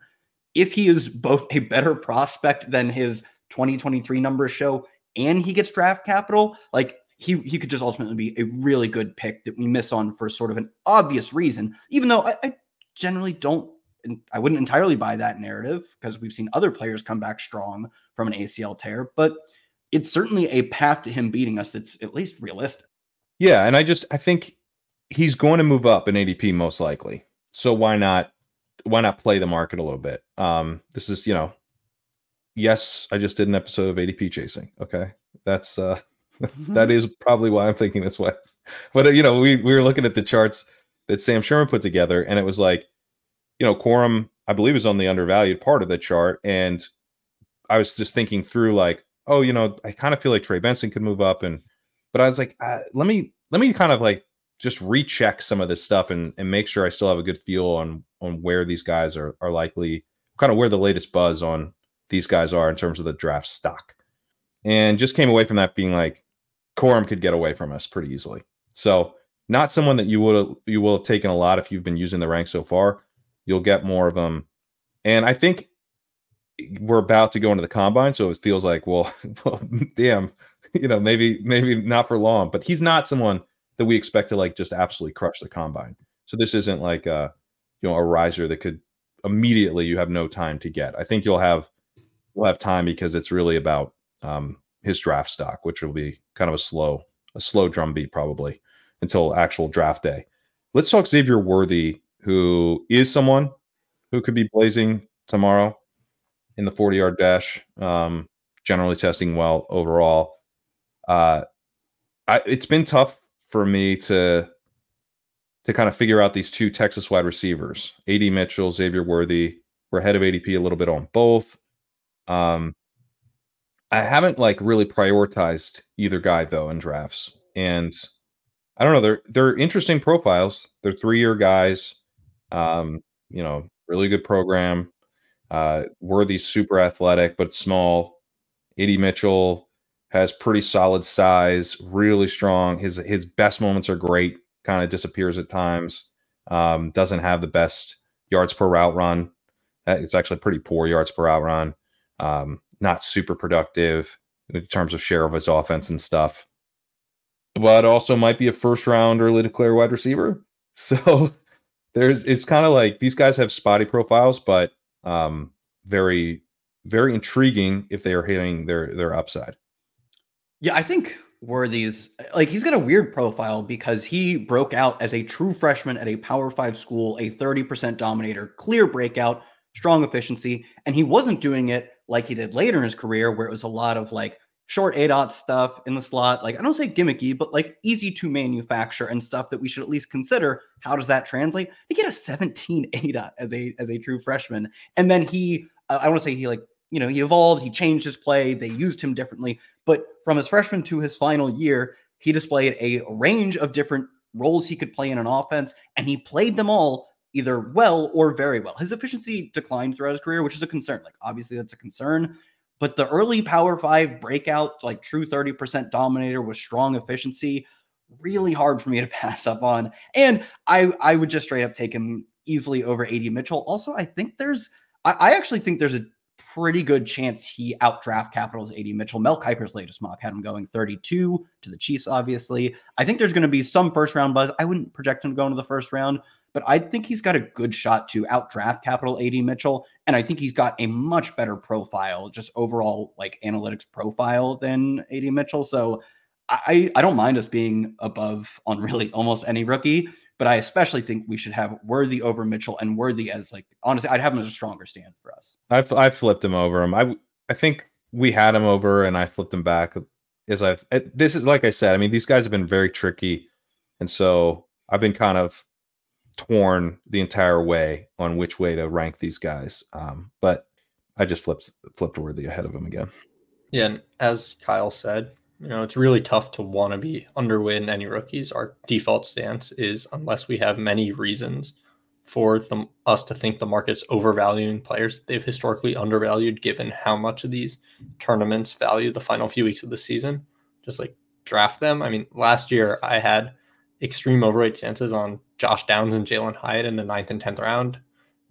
If he is both a better prospect than his 2023 numbers show, and he gets draft capital, like he he could just ultimately be a really good pick that we miss on for sort of an obvious reason. Even though I, I generally don't I wouldn't entirely buy that narrative because we've seen other players come back strong from an ACL tear, but it's certainly a path to him beating us that's at least realistic. Yeah, and I just I think he's going to move up in ADP most likely. So why not why not play the market a little bit? Um this is, you know, yes, I just did an episode of ADP chasing. Okay. That's uh (laughs) mm-hmm. that is probably why I'm thinking this way. But uh, you know, we we were looking at the charts that Sam Sherman put together and it was like you know, Corum, I believe, is on the undervalued part of the chart. And I was just thinking through, like, oh, you know, I kind of feel like Trey Benson could move up. And, but I was like, uh, let me, let me kind of like just recheck some of this stuff and, and make sure I still have a good feel on, on where these guys are, are likely, kind of where the latest buzz on these guys are in terms of the draft stock. And just came away from that being like, Corum could get away from us pretty easily. So not someone that you would you will have taken a lot if you've been using the rank so far. You'll get more of them, and I think we're about to go into the combine, so it feels like, well, (laughs) well damn, you know, maybe maybe not for long. But he's not someone that we expect to like just absolutely crush the combine. So this isn't like a you know a riser that could immediately you have no time to get. I think you'll have we'll have time because it's really about um, his draft stock, which will be kind of a slow a slow drumbeat probably until actual draft day. Let's talk Xavier Worthy, who is someone who could be blazing tomorrow in the 40 yard dash, um, generally testing well overall. Uh, I, it's been tough for me to to kind of figure out these two Texas wide receivers, AD Mitchell, Xavier Worthy. We're ahead of ADP a little bit on both. Um, I haven't like really prioritized either guy though in drafts, and I don't know. They're they're interesting profiles. They're three year guys. Um, you know, really good program. Uh, Worthy super athletic but small. AD Mitchell has pretty solid size, really strong. His his best moments are great. Kind of disappears at times. Um, doesn't have the best yards per route run. Uh, it's actually pretty poor yards per route run. Um, not super productive in terms of share of his offense and stuff. But also might be a first round early declare wide receiver. (laughs) So there's it's kind of like these guys have spotty profiles, but um, very very intriguing if they are hitting their their upside. Yeah, I think Worthy's like he's got a weird profile because he broke out as a true freshman at a Power Five school, a 30% dominator, clear breakout, strong efficiency, and he wasn't doing it like he did later in his career, where it was a lot of like short A dot stuff in the slot. Like I don't say gimmicky, but like easy to manufacture and stuff that we should at least consider. How does that translate? They get a 17 A dot as a as a true freshman, and then he uh, I want to say he like you know he evolved, he changed his play, they used him differently. But from his freshman to his final year, he displayed a range of different roles he could play in an offense, and he played them all either well or very well. His efficiency declined throughout his career, which is a concern. Like, obviously, that's a concern. But the early Power Five breakout, like true 30% dominator with strong efficiency, really hard for me to (laughs) pass up on. And I, I would just straight up take him easily over AD Mitchell. Also, I think there's, I, I actually think there's a pretty good chance he outdraft Capitals AD Mitchell. Mel Kiper's latest mock had him going 32 to the Chiefs, obviously. I think there's going to be some first round buzz. I wouldn't project him going to the first round, but I think he's got a good shot to outdraft Capital AD Mitchell. And I think he's got a much better profile, just overall like analytics profile than AD Mitchell. So I, I don't mind us being above on really almost any rookie, but I especially think we should have Worthy over Mitchell and Worthy as like honestly, I'd have him as a stronger stand for us. I've I flipped him over him. I I think we had him over and I flipped him back. As I've this is like I said, I mean these guys have been very tricky, and so I've been kind of torn the entire way on which way to rank these guys. Um, but I just flipped flipped Worthy ahead of him again. Yeah, and as Kyle said, you know, it's really tough to want to be underweight in any rookies. Our default stance is unless we have many reasons for them us to think the market's overvaluing players, they've historically undervalued given how much of these tournaments value the final few weeks of the season. Just like draft them. I mean, last year I had extreme overweight stances on Josh Downs and Jalin Hyatt in the ninth and tenth round.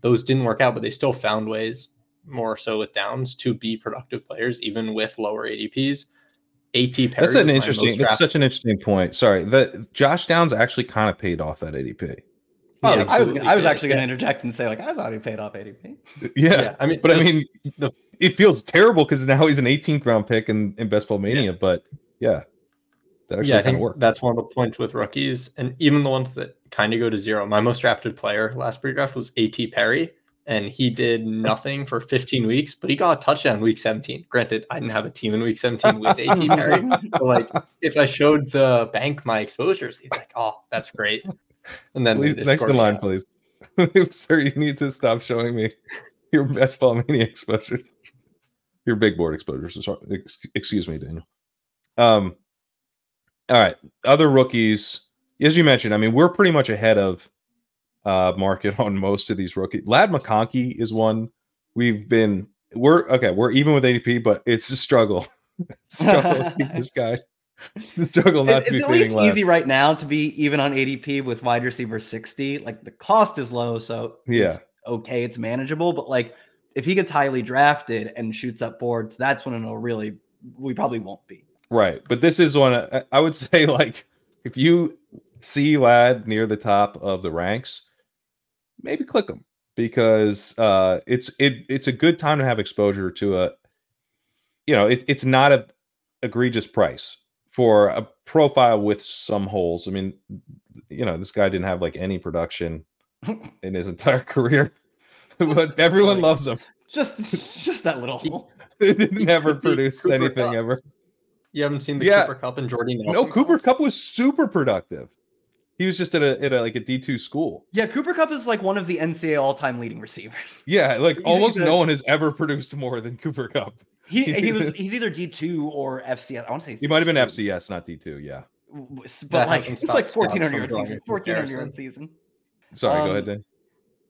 Those didn't work out, but they still found ways, more so with Downs, to be productive players, even with lower ADPs. AT Perry That's an interesting. That's such an interesting point. Sorry, that Josh Downs actually kind of paid off that ADP. Oh, yeah, I was I was actually going to interject and say like I thought he paid off ADP. Yeah, yeah I mean, but I mean, the, it feels terrible because now he's an 18th round pick in, in Best Ball Mania. Yeah. But yeah, that actually yeah, I think worked. that's one of the points with rookies, and even the ones that kind of go to zero. My most drafted player last pre-draft was AT Perry, and he did nothing for 15 weeks, but he got a touchdown week 17. Granted, I didn't have a team in week 17 with At (laughs) Perry, but like if I showed the bank my exposures, he's like, "Oh, that's great." And then please, next in line, out. please, (laughs) sir. You need to stop showing me (laughs) your best ball mania exposures, your big board exposures. Sorry, Excuse me, Daniel. Um. All right, other rookies. As you mentioned, I mean, we're pretty much ahead of uh, market on most of these rookies. Ladd McConkey is one we've been we're okay. We're even with ADP, but it's a struggle. (laughs) struggle this guy. the struggle not It- to be it's at least easy right now to be even on ADP with wide receiver 60. Like the cost is low, so Yeah. it's okay, it's manageable. But like if he gets highly drafted and shoots up boards, that's when it'll really we probably won't be. Right. But this is one I- I would (laughs) say like if you see Ladd near the top of the ranks, maybe click them because uh it's it it's a good time to have exposure to a you know, it, it's not a egregious price for a profile with some holes. I mean, you know, this guy didn't have like any production (laughs) in his entire career. but everyone loves him. Just just that little hole. (laughs) They didn't be produce Cooper anything Kupp. ever. You haven't seen the Yeah. Cooper Kupp and Jordy Nelson. No, Cooper? Kupp was super productive. He was just at a at a, like a D two school. Yeah, Cooper Kupp is like one of the NCAA all-time leading receivers. (laughs) Yeah, like He's- almost he's a- no one has ever produced more than Cooper Kupp. He he was (laughs) he's either D2 or FCS. I want to say He might have been FCS. FCS, not D two. Yeah. but That like it's like stopped Scott 1400 from yard season. 1400 comparison. yard season. Sorry, go Um, ahead, Dan.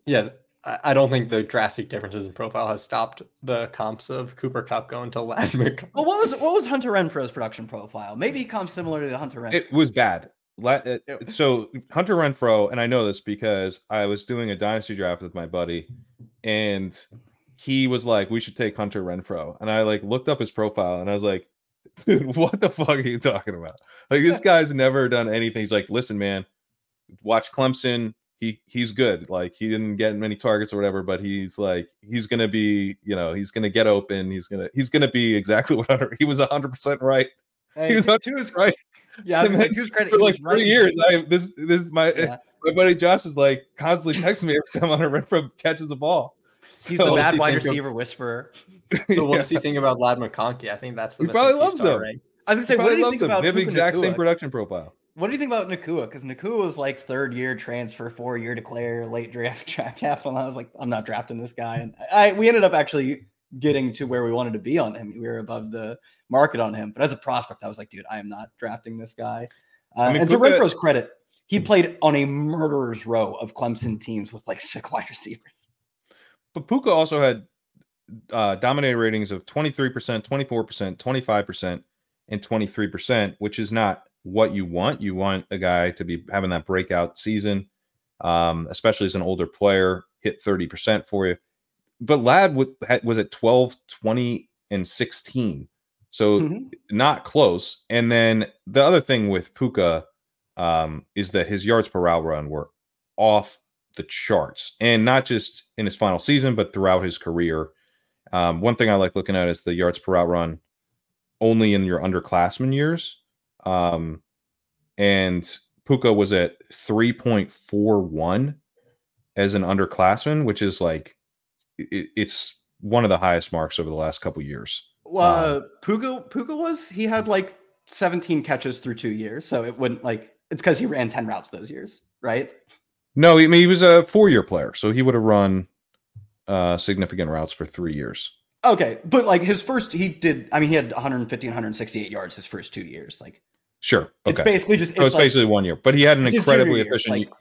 Yeah, I I don't think the drastic differences in profile has stopped the comps of Cooper Kupp going to Ladd McConkey. Well, what was what was Hunter Renfrow's production profile? Maybe he comes similar to Hunter Renfrow. It was bad. Uh, it- So Hunter Renfrow, and I know this because I was doing a dynasty draft with my buddy, and he was like, "We should take Hunter Renfrow," and I like looked up his profile, and I was like, (laughs) "Dude, what the fuck are you talking about? Like this (laughs) guy's never done anything." He's like, "Listen, man, watch Clemson. He he's good. Like he didn't get many targets or whatever, but he's like he's gonna be, you know, he's gonna get open. He's gonna he's gonna be exactly (laughs) what Hunter. He was hundred percent right. Hey, he was hundred right yeah, I was And gonna say, then credit, for like three years. I this this my eh, Yeah. my buddy Josh is like constantly texting me every time Hunter Renfrow catches a ball. He's So- the bad wide think of- receiver whisperer. (laughs) So what Yeah. does he think about Ladd McConkey? I think that's the He probably loves him. rank. I was gonna say, He what do you loves think him. about They have the Puka exact same production profile. What do you think about Nacua? Because Nacua was like third year transfer, four year declare, late draft (laughs) draft capital. And I was like, I'm not drafting this guy. And I we ended up actually getting to where we wanted to be on him. We were above the market on him. But as a prospect, I was like, dude, I am not drafting this guy. Uh, I mean, and to Renfrow's credit, he played on a murderer's row of Clemson teams with like sick wide (laughs) receivers. But Puka also had uh, dominated ratings of 23%, 24%, 25%, and 23%, which is not what you want. You want a guy to be having that breakout season, um, especially as an older player, hit 30% for you. But Ladd was at 12, 20, and 16. So Mhm. not close. And then the other thing with Puka um, is that his yards per route run were off the charts, and not just in his final season, but throughout his career. Um, one thing I like looking at is the yards per route run only in your underclassmen years. Um, and Puka was at 3.41 as an underclassman, which is like it, it's one of the highest marks over the last couple years. Uh, Puka Puka was he had like 17 catches through two years, so it wouldn't like it's because he ran 10 routes those years, right? No, I mean he was a four-year player, so he would have run uh, significant routes for three years. Okay, but like his first, he did. I mean, he had 150 168 yards his first two years. Like Sure, it's basically just so it's like- basically one year, but he had an it's incredibly year, efficient. like-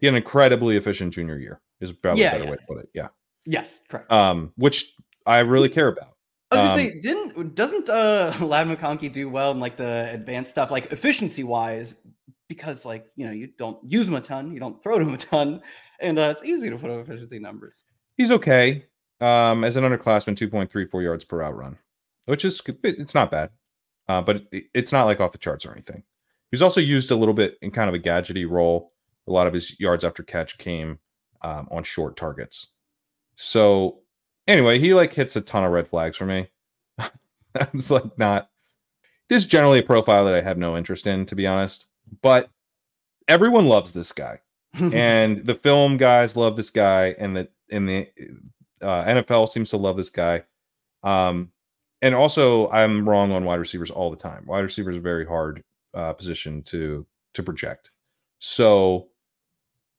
he had an incredibly efficient junior year. Is probably Yeah, a better yeah. way to put it. Yeah, yes, correct. um, which I really care about. I was gonna um, say, didn't doesn't uh (laughs) Ladd McConkey do well in like the advanced stuff, like efficiency wise, because like you know you don't use him a ton, you don't throw to him a ton, and uh, it's easy to put up efficiency numbers. He's okay um, as an underclassman, two point three four yards per out run, which is it's not bad, uh, but it, it's not like off the charts or anything. He's also used a little bit in kind of a gadgety role. A lot of his yards after catch came um, on short targets. So anyway, he like hits a ton of red flags for me. (laughs) I was like, not. This is generally a profile that I have no interest in, to be honest. But everyone loves this guy (laughs) and the film guys love this guy, and the and the uh, NFL seems to love this guy. Um, and also, I'm wrong on wide receivers all the time. Wide receivers are very hard uh, position to to project. So,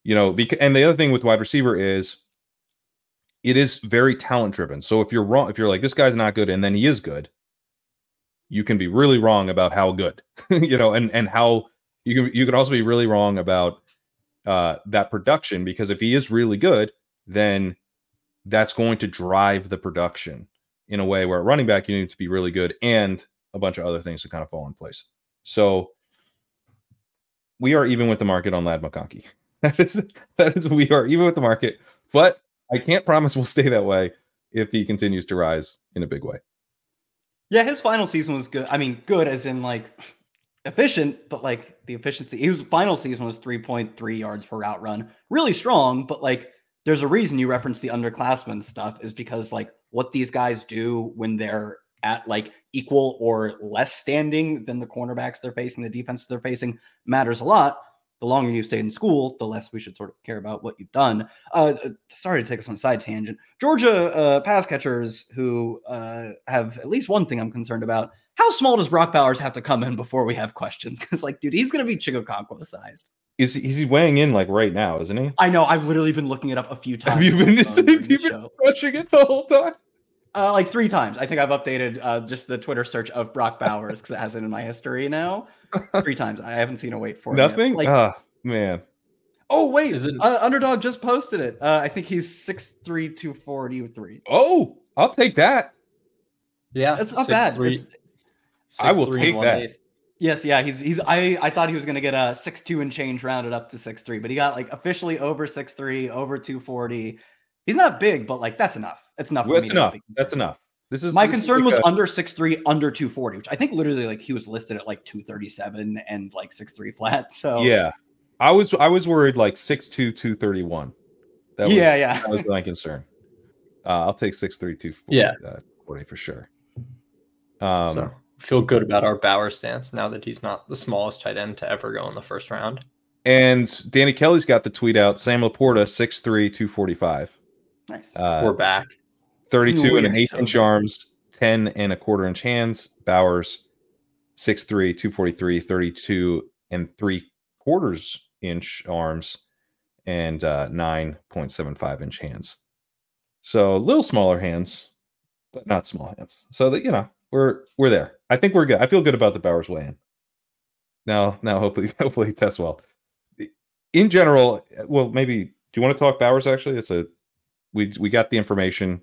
you know, because and the other thing with wide receiver is it is very talent driven. So if you're wrong, if you're like this guy's not good, and then he is good, you can be really wrong about how good, (laughs) you know, and and how you can you can also be really wrong about uh, that production because if he is really good, then that's going to drive the production in a way where at running back you need to be really good and a bunch of other things to kind of fall in place. So we are even with the market on Ladd McConkey. (laughs) That is that is we are even with the market, but I can't promise (laughs) we'll stay that way if he continues to rise in a big way. Yeah, his final season was good. I mean, good as in like efficient, but like the efficiency. His final season was 3.3 yards per route run. Really strong, but like there's a reason you reference the underclassmen stuff is because like what these guys do when they're at like equal or less standing than the cornerbacks they're facing, the defenses they're facing matters a lot. The longer you stay in school, the less we should sort of care about what you've done. Uh, sorry to take us on a side tangent. Georgia uh, pass catchers who uh, have at least one thing I'm concerned about. How small does Brock Bowers have to come in before we have questions? (laughs) Because, like, dude, he's going to be Chig Okonkwo sized. Is he's weighing in like right now, isn't he? I know. I've literally been looking it up a few times. Have you been, (laughs) have you been watching it the whole time? Uh, like three times. I think I've updated uh, just the Twitter search of Brock Bowers because it has it in my history now. Three times. I haven't seen a wait for nothing. It like, oh man. Oh wait, Is it... uh, Underdog just posted it. Uh, I think he's six three two forty three. Oh, I'll take that. Yeah, it's not six, bad. Three, it's, I will take that. Eighth. Yes, yeah, he's he's. I I thought he was gonna get a six two and change rounded up to six three, but he got like officially over six three, over two forty. He's not big, but like that's enough. That's enough. Well, that's enough. That's enough. This is my this concern is like was a... under six three, under two forty, which I think literally like he was listed at like two thirty seven and like six three (laughs) flat. So yeah, I was I was worried like six two two thirty one. That was, yeah, yeah. That was my concern. Uh, I'll take six three two forty. Yeah, uh, forty for sure. Um, so feel good about our Bauer stance now that he's not the smallest tight end to ever go in the first round. And Danny Kelly's got the tweet out. Sam LaPorta, 6'3", 245. Nice. Uh, We're back. 32 and an eighth so inch bad. arms, 10 and a quarter inch hands. Bowers, 6'3", 243, 32 and three quarters inch arms, and uh, 9.75 inch hands. So a little smaller hands, but not small hands. So that you know, we're we're there. I think we're good. I feel good about the Bowers way in. Now, now hopefully, (laughs) hopefully he tests well. In general, well, maybe do you want to talk Bowers? Actually, it's a we we got the information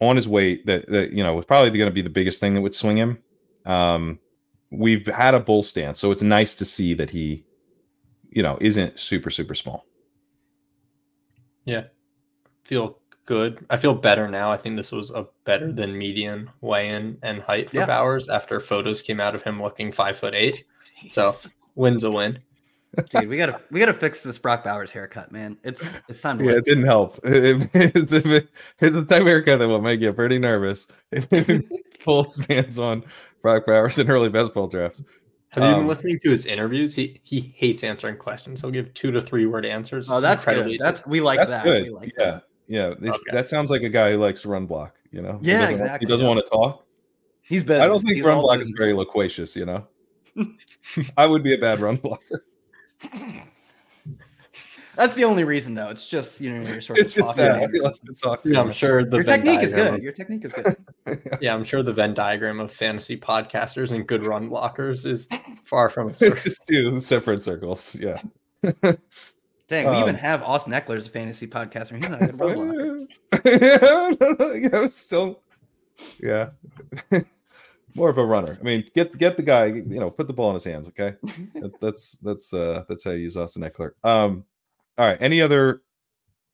on his weight that that you know was probably going to be the biggest thing that would swing him. Um, we've had a bull stance, so it's nice to see that he, you know, isn't super super small. Yeah, feel good. I feel better now. I think this was a better than median weigh-in and height for yeah. Bowers after photos came out of him looking five foot eight. (laughs) So wins a win. Dude, we gotta we gotta fix this Brock Bowers haircut, man. It's it's time to. Yeah, it didn't help. It, (laughs) it, it's, a, it's the type of haircut that will make you pretty nervous. (laughs) Full stance on Brock Bowers in early best ball drafts. Have um, you been um, listening to his interviews? He he hates answering questions. He'll give two to three word answers. Oh, that's good. That's we like that's that. Good. We like yeah, that. yeah. Okay. That sounds like a guy who likes to run block. You know. Yeah, he exactly. he doesn't yeah. want to talk. He's better. I don't think He's run block business. is very loquacious. You know. (laughs) I would be a bad run blocker. (clears throat) That's the only reason, though. It's just you know you're sort of. It's just that. (laughs) Yeah, I'm sure the your technique is good. Your technique is (laughs) good. yeah, I'm sure the Venn diagram of fantasy podcasters and good run blockers is far from. (laughs) It's just two separate circles. Yeah. Dang, we um, even have Austin Ekeler as a fantasy podcaster. He's not a good run blocker. Yeah, no, yeah, still. Yeah more of a runner. I mean, get get the guy, you know, put the ball in his hands. Okay, (laughs) that, that's that's uh that's how you use Austin Ekeler. Um, all right. Any other?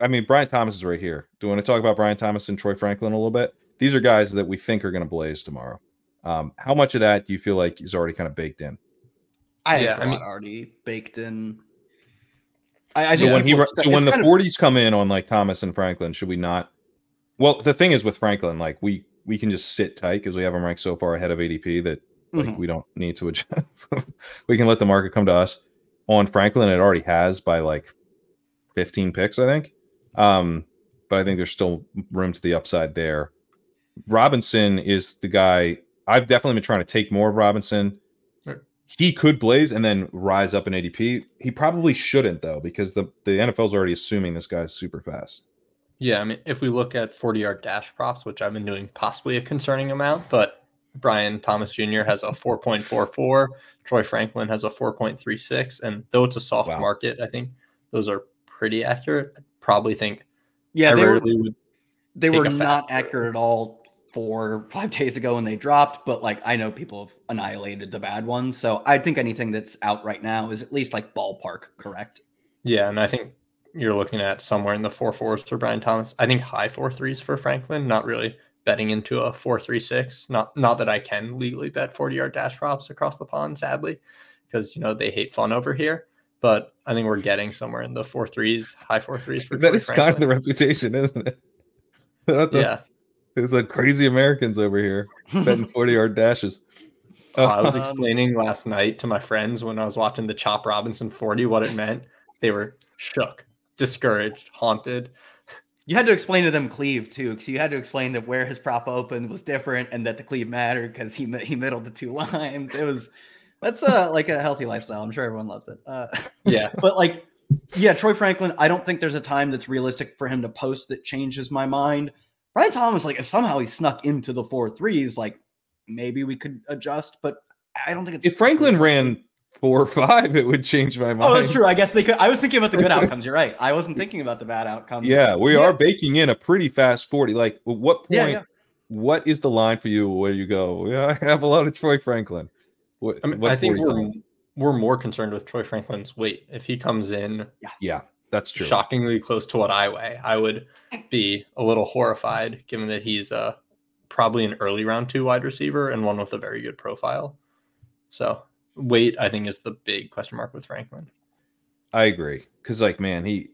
I mean, Brian Thomas is right here. Do you want to talk about Brian Thomas and Troy Franklin a little bit? These are guys that we think are going to blaze tomorrow. Um, how much of that do you feel like is already kind of baked in? I yeah, I mean, already baked in. I, I so when he so when the forties come in on like Thomas and Franklin, should we not? Well, the thing is with Franklin, like we we can just sit tight because we have him ranked so far ahead of ADP that like mm-hmm. we don't need to adjust. (laughs) we can let the market come to us. On Franklin, it already has by like 15 picks, I think. Um, but I think there's still room to the upside there. Robinson is the guy I've definitely been trying to take more of Robinson. He could blaze and then rise up in ADP. He probably shouldn't though, because the, the NFL's already assuming this guy's super fast. Yeah, I mean, if we look at 40 yard dash props, which I've been doing possibly a concerning amount, but Brian Thomas Jr. has a 4.44, Troy Franklin has a 4.36, and though it's a soft wow. market, I think those are pretty accurate. I probably think yeah, they were, they were not accurate at all four or five (laughs) days ago when they dropped, but like I know people have annihilated the bad ones. So I think anything that's out right now is at least like ballpark correct. Yeah, and I think you're looking at somewhere in the four fours for Brian Thomas. I think high four threes for Franklin. Not really betting into a four three six. Not not that I can legally bet 40 yard dash props across the pond, sadly, because you know they hate fun over here. But I think we're getting somewhere in the four threes, high four threes for (laughs) that Troy is Franklin. kind of the reputation, isn't it? (laughs) The- yeah. There's like crazy Americans over here (laughs) betting 40 yard dashes. Oh, I was explaining last night to my friends when I was watching the Chop Robinson 40 what it meant. They were shook, discouraged, haunted. You had to explain to them cleave too, because you had to explain that where his prop opened was different and that the cleave mattered because he he middled the two (laughs) lines. It was that's uh like a healthy lifestyle. I'm sure everyone loves it. Uh, Yeah. (laughs) but like, yeah, Troy Franklin. I don't think there's a time that's realistic for him to post that changes my mind. Brian Thomas, like, if somehow he snuck into the four threes, like maybe we could adjust, but I don't think it's If Franklin ran four or five, it would change my mind. Oh, that's true. I guess they could. I was thinking about the good (laughs) outcomes. You're right. I wasn't thinking about the bad outcomes. Yeah, we Yeah. are baking in a pretty fast 40. Like, what point, Yeah, yeah. what is the line for you where you go, yeah, I have a lot of Troy Franklin? What, I mean, what I think we're, time? we're more concerned with Troy Franklin's weight. If he comes in Yeah, that's true. shockingly close to what I weigh, I would be a little horrified given that he's uh, probably an early round two wide receiver and one with a very good profile. So, weight, I think, is the big question mark with Franklin. I agree. Cause, like, man, he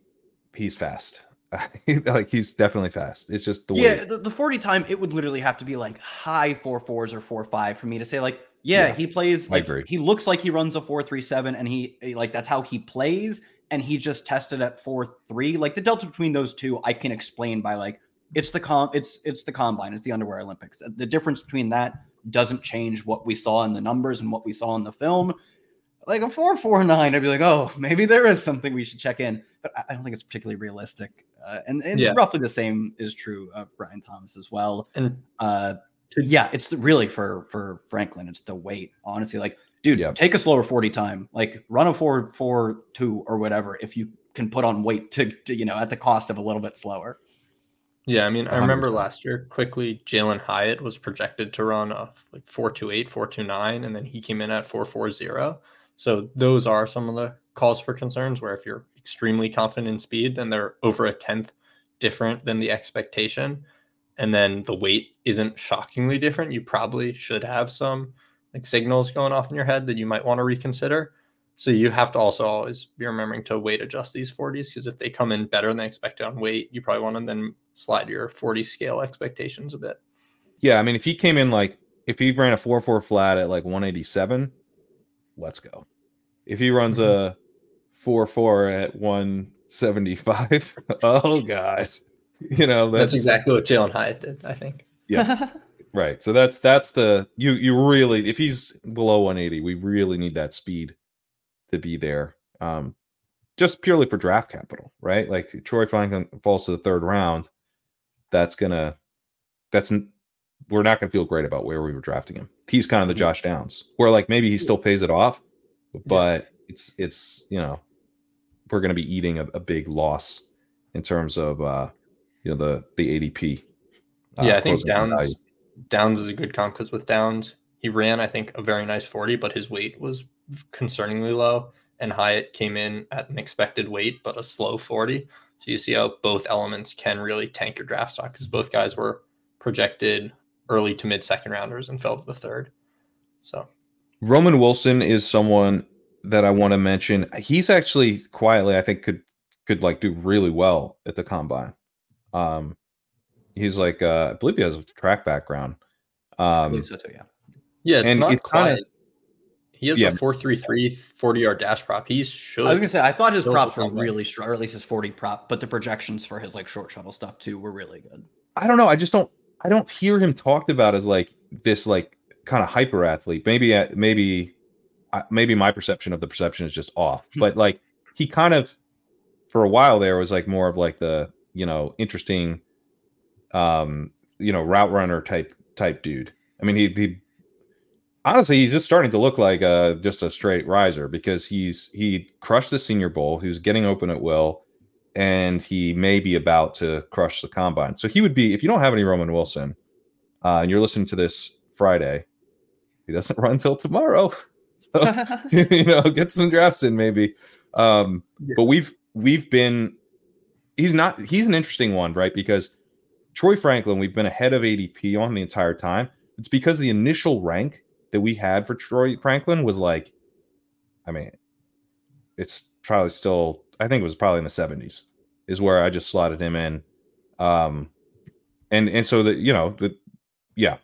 he's fast. (laughs) like, he's definitely fast. It's just the. Yeah, the, the 40 time, it would literally have to be like high four fours or four five for me to say, like, yeah, Yeah, he plays I like agree. he looks like he runs a four three seven, and he eh, like that's how he plays, and he just tested at four three. Like the delta between those two, I can explain by like it's the com it's it's the combine, it's the underwear Olympics. The difference between that doesn't change what we saw in the numbers and what we saw in the film. Like a four four nine, I'd be like, oh, maybe there is something we should check in, but I- don't think it's particularly realistic. Uh, and and Yeah. roughly the same is true of Brian Thomas as well. And Uh, yeah, it's really for for Franklin, it's the weight. Honestly, like, dude, Yeah. take a slower forty time, like run a four four two or whatever. If you can put on weight to, to you know at the cost of a little bit slower. Yeah, I mean, I remember last year quickly Jalin Hyatt was projected to run a like 428, 429, and then he came in at 440. So those are some of the calls for concerns where if you're extremely confident in speed, then they're over a tenth different than the expectation. And then the weight isn't shockingly different. You probably should have some like signals going off in your head that you might want to reconsider. So you have to also always be remembering to weight adjust these 40s because if they come in better than expected on weight, you probably want to then slide your 40 scale expectations a bit. Yeah, I mean, if he came in like if he ran a four four flat at like 187, let's go. If he runs mm-hmm. a four four at 175, (laughs) oh god, you know That's, that's, exactly what Jalin Hyatt did, I think. Yeah. (laughs) right. So that's that's the you you really if he's below 180, we really need that speed to be there. Um, just purely for draft capital, right? Like Troy Franklin falls to the third round, that's gonna that's we're not gonna feel great about where we were drafting him. He's kind of the Mhm. Josh Downs, where like maybe he still pays it off, but it's it's you know we're gonna be eating a, a big loss in terms of uh you know the the ADP. uh, yeah, I think Downs value. Downs is a good comp because with Downs, he ran, I think, a very nice 40, but his weight was concerningly low. And Hyatt came in at an expected weight, but a slow 40. So you see how both elements can really tank your draft stock because both guys were projected early to mid second rounders and fell to the third. So Roman Wilson is someone that I want to mention. He's actually quietly, I think, could could like do really well at the combine. Um, he's like, uh, I believe he has a track background. Um, believe so too, yeah. yeah, it's And not it's kinda- quiet. He has Yeah. a 433 40 yard dash prop. He should. I was gonna say I thought his props were really strong, or at least his 40 prop, but the projections for his like short shuttle stuff too were really good. I don't know. I just don't. I don't hear him talked about as like this, like kind of hyper athlete. Maybe, uh, maybe, uh, maybe my perception of the perception is just off. But like he kind of, for a while there, was like more of like the you know interesting, um, you know, route runner type type dude. I mean, he he honestly he's just starting to look like uh just a straight riser because he's he crushed the Senior Bowl. He was getting open at will and he may be about to crush the combine. So he would be if you don't have any Roman Wilson, uh, and you're listening to this Friday, he doesn't (laughs) run till tomorrow. (laughs) So (laughs) you know, get some drafts in maybe. Um, Yeah. but we've we've been he's not he's an interesting one, right? Because Troy Franklin, we've been ahead of ADP on the entire time. It's because the initial rank that we had for Troy Franklin was like, I mean, it's probably still, I think it was probably in the 70s, is where I just slotted him in. Um and and so that you know, the yeah,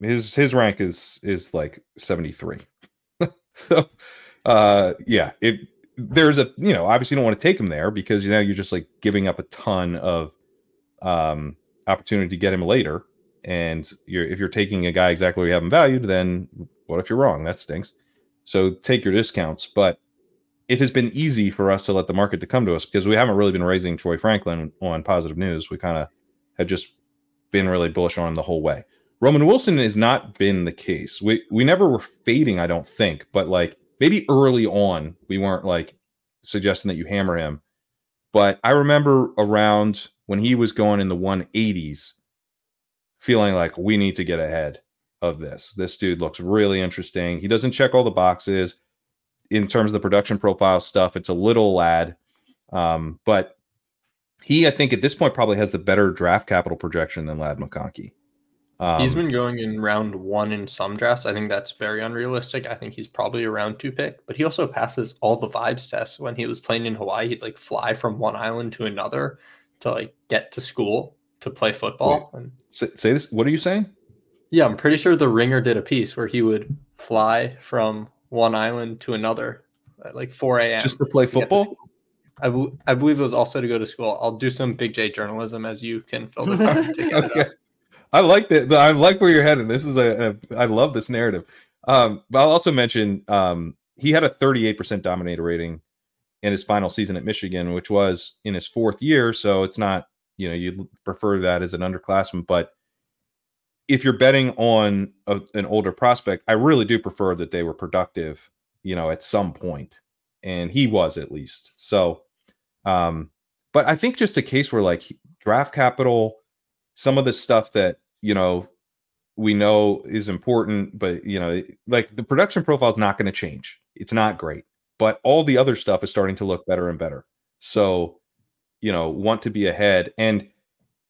his his rank is is like 73. (laughs) so uh yeah, it there's a you know, obviously you don't want to take him there because you know you're just like giving up a ton of um opportunity to get him later. And you're if you're taking a guy exactly where you have him valued, then what if you're wrong? That stinks. So take your discounts. But it has been easy for us to let the market to come to us because we haven't really been raising Troy Franklin on positive news. We kind of had just been really bullish on him the whole way. Roman Wilson has not been the case. We we never were fading, I don't think, but like maybe early on we weren't like suggesting that you hammer him. But I remember around when he was going in the 180s, feeling like we need to get ahead of this. This dude looks really interesting. He doesn't check all the boxes in terms of the production profile stuff. It's a little lad, um, but he, I think, at this point probably has the better draft capital projection than Ladd McConkey. Um, he's been going in round one in some drafts. I think that's very unrealistic. I think he's probably a round two pick, but he also passes all the vibes tests. When he was playing in Hawaii, he'd like fly from one island to another to like get to school to play football. And say, say this. What are you saying? yeah, I'm pretty sure the Ringer did a piece where he would fly from one island to another at like 4 a.m. Just to play get to football? I, I believe it was also to go to school. I'll do some Big J journalism as you can fill the time. to get it up. (laughs) okay. I like that. I like where you're heading. This is a, a. I love this narrative. Um, but I'll also mention um, he had a 38% dominator rating in his final season at Michigan, which was in his fourth year. So it's not, you know, you'd prefer that as an underclassman. But if you're betting on a, an older prospect, I really do prefer that they were productive, you know, at some point, and he was at least. So, um, but I think just a case where like draft capital, some of the stuff that you know we know is important, but you know, like the production profile is not going to change. It's not great, but all the other stuff is starting to look better and better. So, you know, want to be ahead, and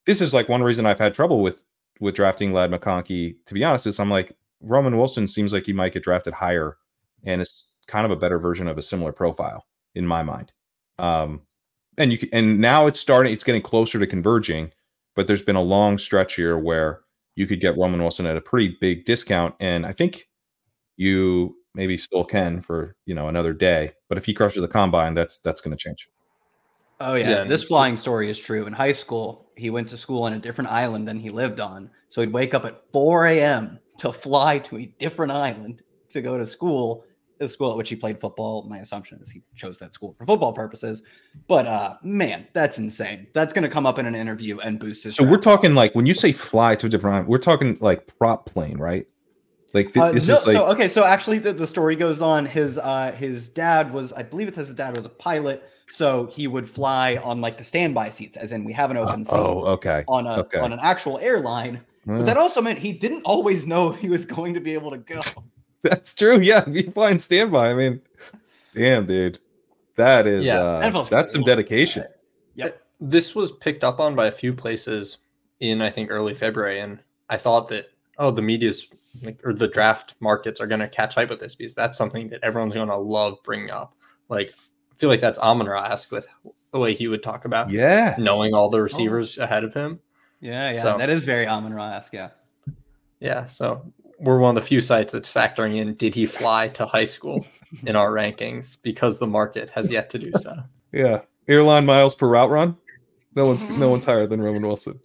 this is like one reason I've had trouble with with drafting Ladd McConkey. To be honest, is I'm like Roman Wilson seems like he might get drafted higher, and it's kind of a better version of a similar profile in my mind. Um, and you can, and now it's starting. It's getting closer to converging, but there's been a long stretch here where you could get Roman Wilson at a pretty big discount, and I think you maybe still can for you know another day. But if he crushes the combine, that's that's going to change. Oh yeah, Yeah, this flying story is true. In high school, he went to school on a different island than he lived on. So he'd wake up at 4 a.m. to fly to a different island to go to school. The school at which he played football. My assumption is he chose that school for football purposes. But uh man, that's insane. That's gonna come up in an interview and boost his. So we're talking like when you say fly to a different island, we're talking like prop plane, right? Like th- Uh, this no, is like so okay, so actually the, the story goes on. His uh his dad was, I believe it says his dad was a pilot, so he would fly on like the standby seats, as in we have an uh, open oh, seat oh okay. on a okay. on an actual airline. Well, But hmm. that also meant he didn't always know he was going to be able to go. (laughs) that's true. Yeah, if you flying standby. I mean, damn, dude, that is Yeah, uh, that's some cool. dedication. Yep. Uh, this was picked up on by a few places in I think early February, and I thought that oh the media's like or the draft markets are going to catch hype with this because that's something that everyone's going to love bringing up. Like I feel like that's Amon Ra-esque with the way he would talk about Yeah, knowing all the receivers ahead of him. Yeah, yeah, So- that is very Amon Ra-esque. Yeah, Yeah, so we're one of the few sites that's factoring in did he fly to high school in our (laughs) rankings because the market has yet to do so. (laughs) yeah. Airline miles per route run. No one's no one's higher than Roman (laughs) Wilson.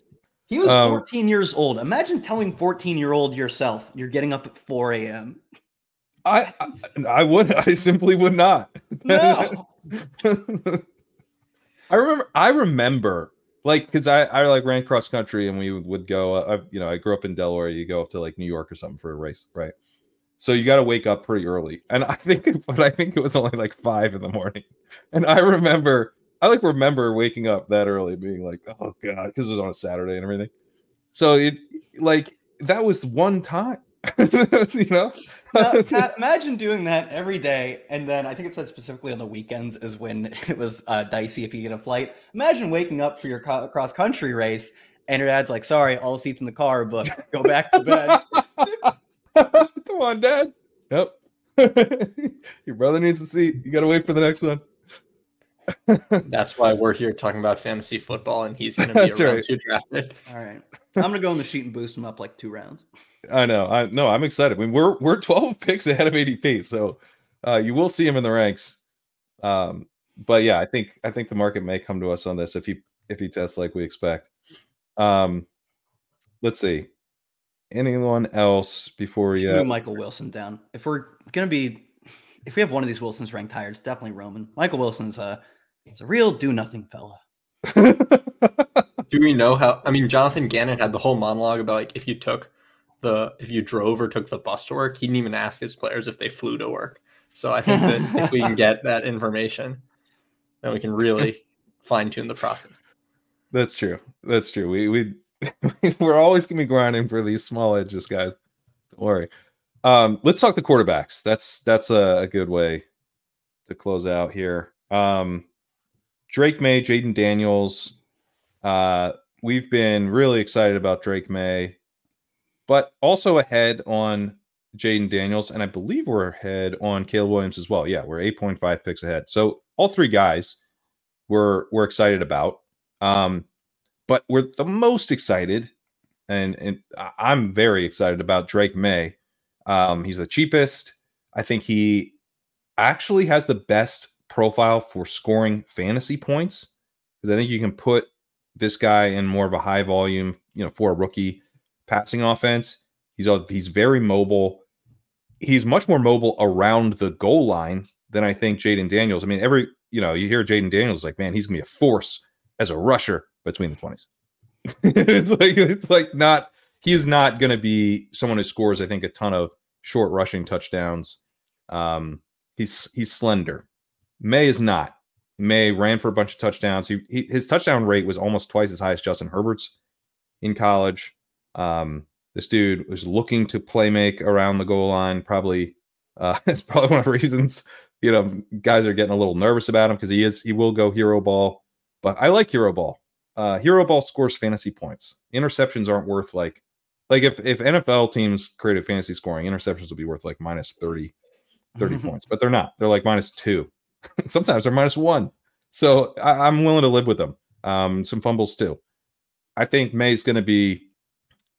he was Um, 14 years old. Imagine telling 14 year old yourself you're getting up at 4 a.m. I, I I would (laughs) I simply would not. No, (laughs) I remember I remember like because I I like ran cross country and we would, would go uh, I, you know I grew up in Delaware you go up to like New York or something for a race right? So you got to wake up pretty early. And I think (laughs) but I think it was only like five in the morning. And I remember I like remember waking up that early being like oh god because it was on a Saturday and everything. So it like that was one time. (laughs) you know, now, Pat, (laughs) imagine doing that every day, and then I think it said specifically on the weekends is when (laughs) it was uh, dicey if you get a flight. Imagine waking up for your co- cross country race, and your dad's like, "Sorry, all seats in the car, but go back to bed." Come on, Dad. Yep. your brother needs a seat. You got to wait for the next one. That's why we're here talking about fantasy football, and he's going to be That's a round right. two draft pick. All right, I'm going to go in the sheet and boost him up like two rounds. I know. I no. I'm excited. I mean, we're we're 12 picks ahead of ADP, so uh, you will see him in the ranks. Um, but yeah, I think I think the market may come to us on this if he if he tests like we expect. Um, let's see. Anyone else before we uh, Michael Wilson down? If we're gonna be, if we have one of these Wilsons ranked higher, it's definitely Roman. Michael Wilson's a, it's a real do nothing fella. (laughs) (laughs) do we know how? I mean, Jonathan Gannon had the whole monologue about like if you took the if you drove or took the bus to work, he didn't even ask his players if they flew to work. So I think that if we can (laughs) get that information, then we can really fine tune the process. That's true. That's true. We we (laughs) we're always gonna be grinding for these small edges, guys. Don't worry. Um, let's talk the quarterbacks. That's that's a, a good way to close out here. Um, Drake Maye, Jayden Daniels. Uh, we've been really excited about Drake Maye but also ahead on Jayden Daniels, and I believe we're ahead on Caleb Williams as well. Yeah, we're 8.5 picks ahead. So all three guys we're we're excited about. Um, but we're the most excited, and and I'm very excited about Drake Maye. Um, he's the cheapest. I think he actually has the best profile for scoring fantasy points because I think you can put this guy in more of a high volume, you know, for a rookie passing offense. He's a, he's very mobile. He's much more mobile around the goal line than I think Jayden Daniels. I mean, every you know, you hear Jayden Daniels like, man, he's gonna be a force as a rusher between the twenties. (laughs) it's like it's like not he's not gonna be someone who scores. I think a ton of short rushing touchdowns. Um, he's he's slender. Maye is not. Maye ran for a bunch of touchdowns. He, he, his touchdown rate was almost twice as high as Justin Herbert's in college. Um, this dude was looking to play make around the goal line. Probably uh, (laughs) it's probably one of the reasons you know guys are getting a little nervous about him because he is he will go hero ball. But I like hero ball. Uh, hero ball scores fantasy points. Interceptions aren't worth like like if if NFL teams created fantasy scoring, interceptions will be worth like minus 30, 30 (laughs) points, but they're not. They're like minus two. (laughs) Sometimes they're minus one. So I, am willing to live with them. Um, some fumbles too. I think Maye's going to be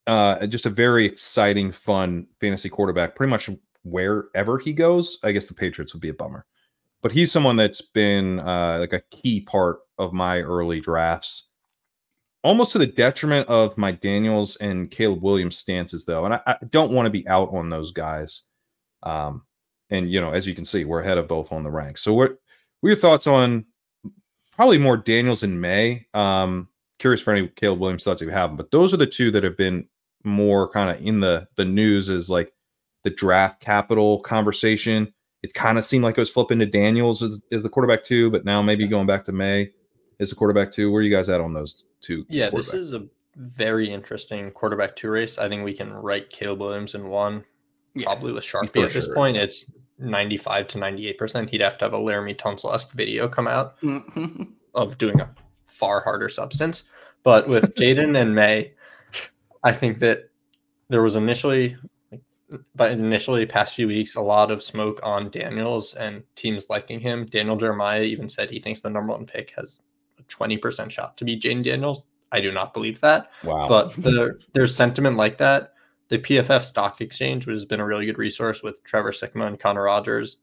uh, just a very exciting, fun fantasy quarterback. Pretty much wherever he goes, I guess the Patriots would be a bummer. But he's someone that's been uh, like a key part of my early drafts, almost to the detriment of my Daniels and Caleb Williams stances, though. And I, I don't want to be out on those guys. Um, and you know, as you can see, we're ahead of both on the ranks. So, what, what are your thoughts on probably more Daniels and Maye? Um, curious for any Caleb Williams thoughts you have, but those are the two that have been more kind of in the the news is like the draft capital conversation. It kind of seemed like it was flipping to Daniels as, as the quarterback too, but now maybe going back to Maye as the quarterback two. Where are you guys at on those two? Yeah, this is a very interesting quarterback two race. I think we can write Caleb Williams in one, yeah, probably with Sharpie at this point. It's 95 to 98%. He'd have to have a Laremy Tunsil esque video come out mm-hmm. of doing a far harder substance. But with (laughs) Jayden and Maye, I think that there was initially, but initially, past few weeks, a lot of smoke on Daniels and teams liking him. Daniel Jeremiah even said he thinks the number one pick has a 20% shot to be Jayden Daniels. I do not believe that. Wow. But the, there's sentiment like that. The PFF Stock Exchange, which has been a really good resource with Trevor Sikkema and Connor Rogers,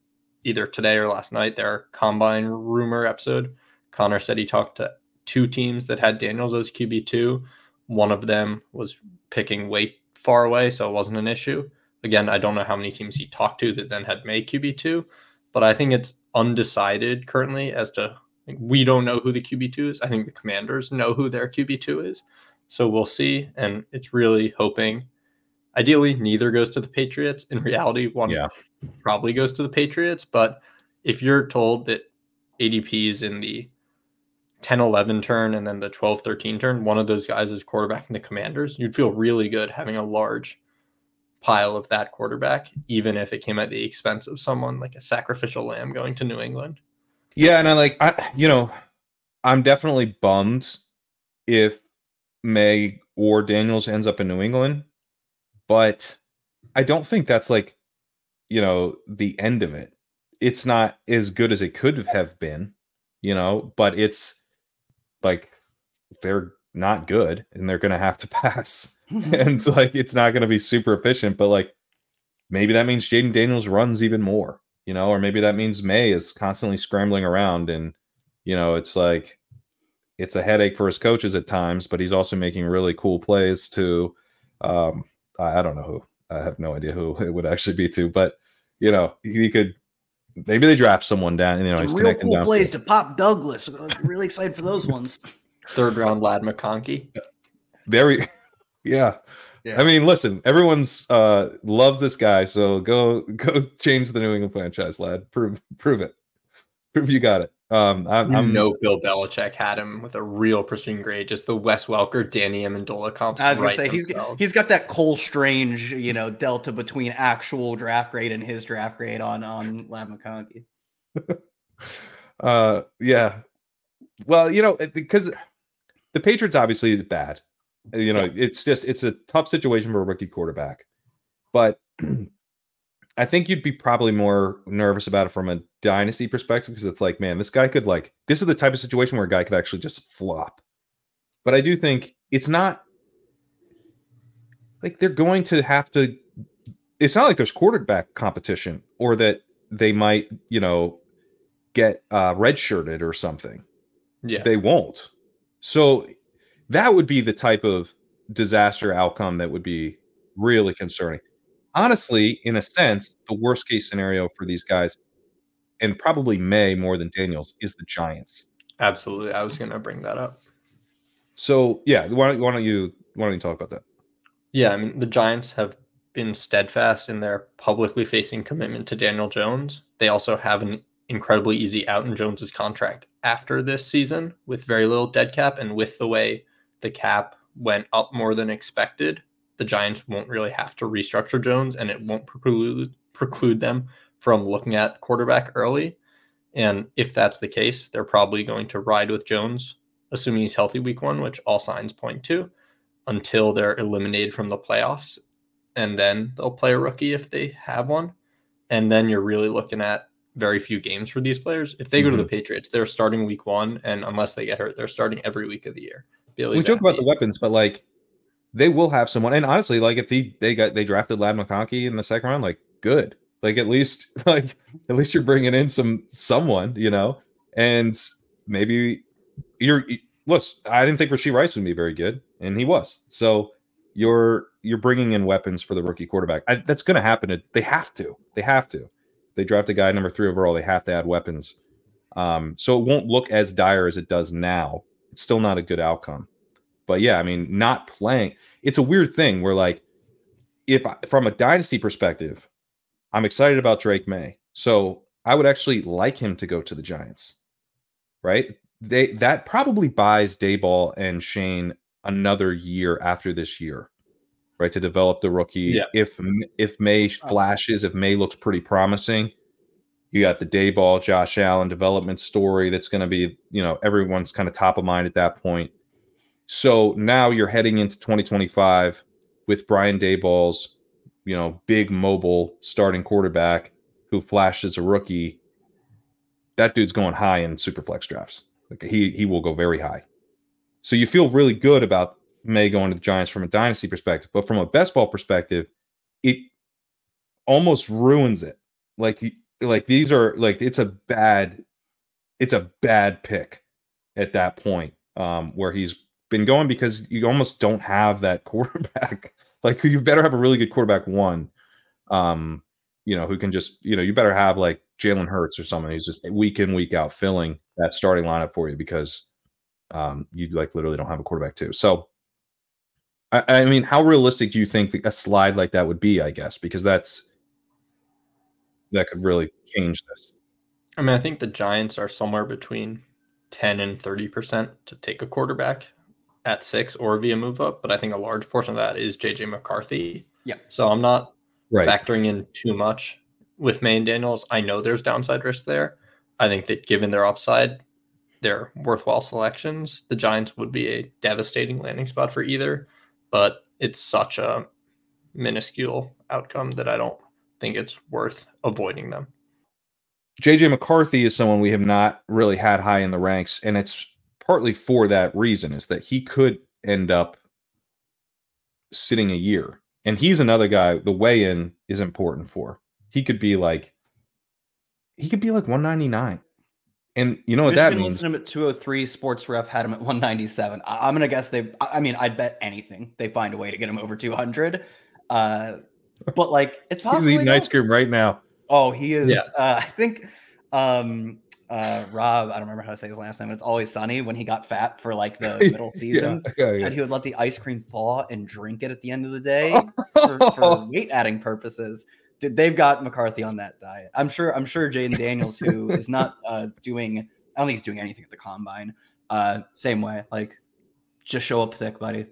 either today or last night, their combine rumor episode. Connor said he talked to two teams that had Daniels as QB2 one of them was picking way far away, so it wasn't an issue. Again, I don't know how many teams he talked to that then had Maye QB2, but I think it's undecided currently as to we don't know who the QB2 is. I think the commanders know who their QB2 is. So we'll see. And it's really hoping, ideally, neither goes to the Patriots. In reality, one yeah. probably goes to the Patriots. But if you're told that ADP is in the 10 11 turn and then the 12 13 turn, one of those guys is quarterbacking the commanders, you'd feel really good having a large pile of that quarterback, even if it came at the expense of someone like a sacrificial lamb going to New England. Yeah, and I like I you know, I'm definitely bummed if Maye or Daniels ends up in New England, but I don't think that's like you know the end of it. It's not as good as it could have been, you know, but it's like they're not good and they're going to have to (laughs) pass. and it's like it's not going to be super efficient, but like maybe that means Jayden Daniels runs even more, you know, or maybe that means Maye is constantly scrambling around and you know, it's like it's a headache for his coaches at times, but he's also making really cool plays to um I, I don't know who. I have no idea who (laughs) it would actually be to, but you know, he could maybe they draft someone down. You know, he's real cool plays to Pop Douglas. Really excited for those ones. (laughs) Third round Ladd McConkey. Very, (laughs) yeah. yeah. I mean, listen, everyone's uh loves this guy, so go (laughs) go change the New England franchise, Ladd. Prove prove it. Prove you got it. Um, I'm, I'm no Bill Belichick had him with a real pristine grade, just the Wes Welker, Danny Amendola comps. I was gonna say he's he's got that Cole Strange, you know, delta between actual draft grade and his draft grade on on Ladd McConkey. (laughs) uh, yeah. Well, you know, because the Patriots obviously is bad. You know, yeah. it's just it's a tough situation for a rookie quarterback, but (clears throat) I think you'd be probably more nervous about it from a dynasty perspective because it's like, man, this guy could like this is the type of situation where a guy could actually just flop. But I do think it's not like they're going to have to it's not like there's quarterback competition or that they might, you know, get uh redshirted or something. Yeah. They won't. So that would be the type of disaster outcome that would be really concerning honestly, in a sense, the worst case scenario for these guys, and probably Maye more than Daniels, is the Giants. Absolutely, I was going to bring that up. So yeah, why don't, why don't you why don't you talk about that? Yeah, I mean the Giants have been steadfast in their publicly facing commitment to Daniel Jones. They also have an incredibly easy out in Jones's contract after this season with very little dead cap and with the way the cap went up more than expected the Giants won't really have to restructure Jones and it won't preclude preclude them from looking at quarterback early. And if that's the case, they're probably going to ride with Jones, assuming he's healthy week one, which all signs point to, until they're eliminated from the playoffs. And then they'll play a rookie if they have one. And then you're really looking at very few games for these players. If they mm-hmm. go to the mm-hmm. Patriots, they're starting week one. And unless they get hurt, they're starting every week of the year. Bailey's we talk about the weapons, but like they will have someone. And honestly, like if he they got they drafted Ladd McConkey in the second round, like good. Like at least (laughs) like at least you're bringing in some someone, you know, and maybe you're. Look, I didn't think Rashee Rice would be very good, and he was. So you're you're bringing in weapons for the rookie quarterback. I, that's going to happen. They have to. They have to. They draft a guy number three overall. They have to add weapons. Um, so it won't look as dire as it does now. It's still not a good outcome. But yeah, I mean, not playing, it's a weird thing where like if from a dynasty perspective, I'm excited about Drake Maye. So I would actually like him to go to the Giants. Right? They that probably buys Daboll and Schoen another year after this year, right? To develop the rookie. Yeah. If if Maye oh. Uh, flashes, if Maye looks pretty promising, you got the Daboll, Josh Allen development story that's going to be, you know, everyone's kind of top of mind at that point. So now you're heading into 2025 with Brian Daboll's, you know, big mobile starting quarterback who flashed as a rookie. That dude's going high in superflex drafts. Like he he will go very high. So you feel really good about Maye going to the Giants from a dynasty perspective, but from a best ball perspective, it almost ruins it. Like like these are like it's a bad it's a bad pick at that point um, where he's been going because you almost don't have that (laughs) quarterback. like you better have a really good quarterback one. Um, you know, who can just, you know, you better have like Jalen Hurts or someone who's just week in, week out filling that starting lineup for you because um, you like literally don't have a quarterback too. So I, I mean, how realistic do you think a slide like that would be? I guess because that's that could really change this. I mean, I think the Giants are somewhere between 10 and 30% to take a quarterback at six or via move up, but I think a large portion of that is JJ McCarthy. Yeah. So I'm not Right. factoring in too much with Maye and Daniels. I know there's downside risk there. I think that given their upside, they're worthwhile selections. The Giants would be a devastating landing spot for either, but it's such a minuscule outcome that I don't think it's worth avoiding them. JJ McCarthy is someone we have not really had high in the ranks, and it's partly for that reason is that he could end up sitting a year. And he's another guy the weigh in is important for. He could be like he could be like 199. And you know what that means? listed him at 203. Sports Ref had him at 197. I- I'm gonna guess they. I mean, I'd bet anything they find a way to get him over 200. Uh, but like, it's He's eating ice cream right now. Oh, he is. Yeah. Uh, I think um, uh, Rob. I don't remember how to say his last name. It's always sunny when he got fat for like the (laughs) middle seasons. (laughs) Yeah, yeah, Said he would let the ice cream thaw and drink it at the end of the (laughs) day for, for weight adding purposes. Did they've got McCarthy on that diet? I'm sure. I'm sure Jayden Daniels, who is not uh, doing, I don't think he's doing anything at the combine. Uh, same way, like just show up thick, buddy.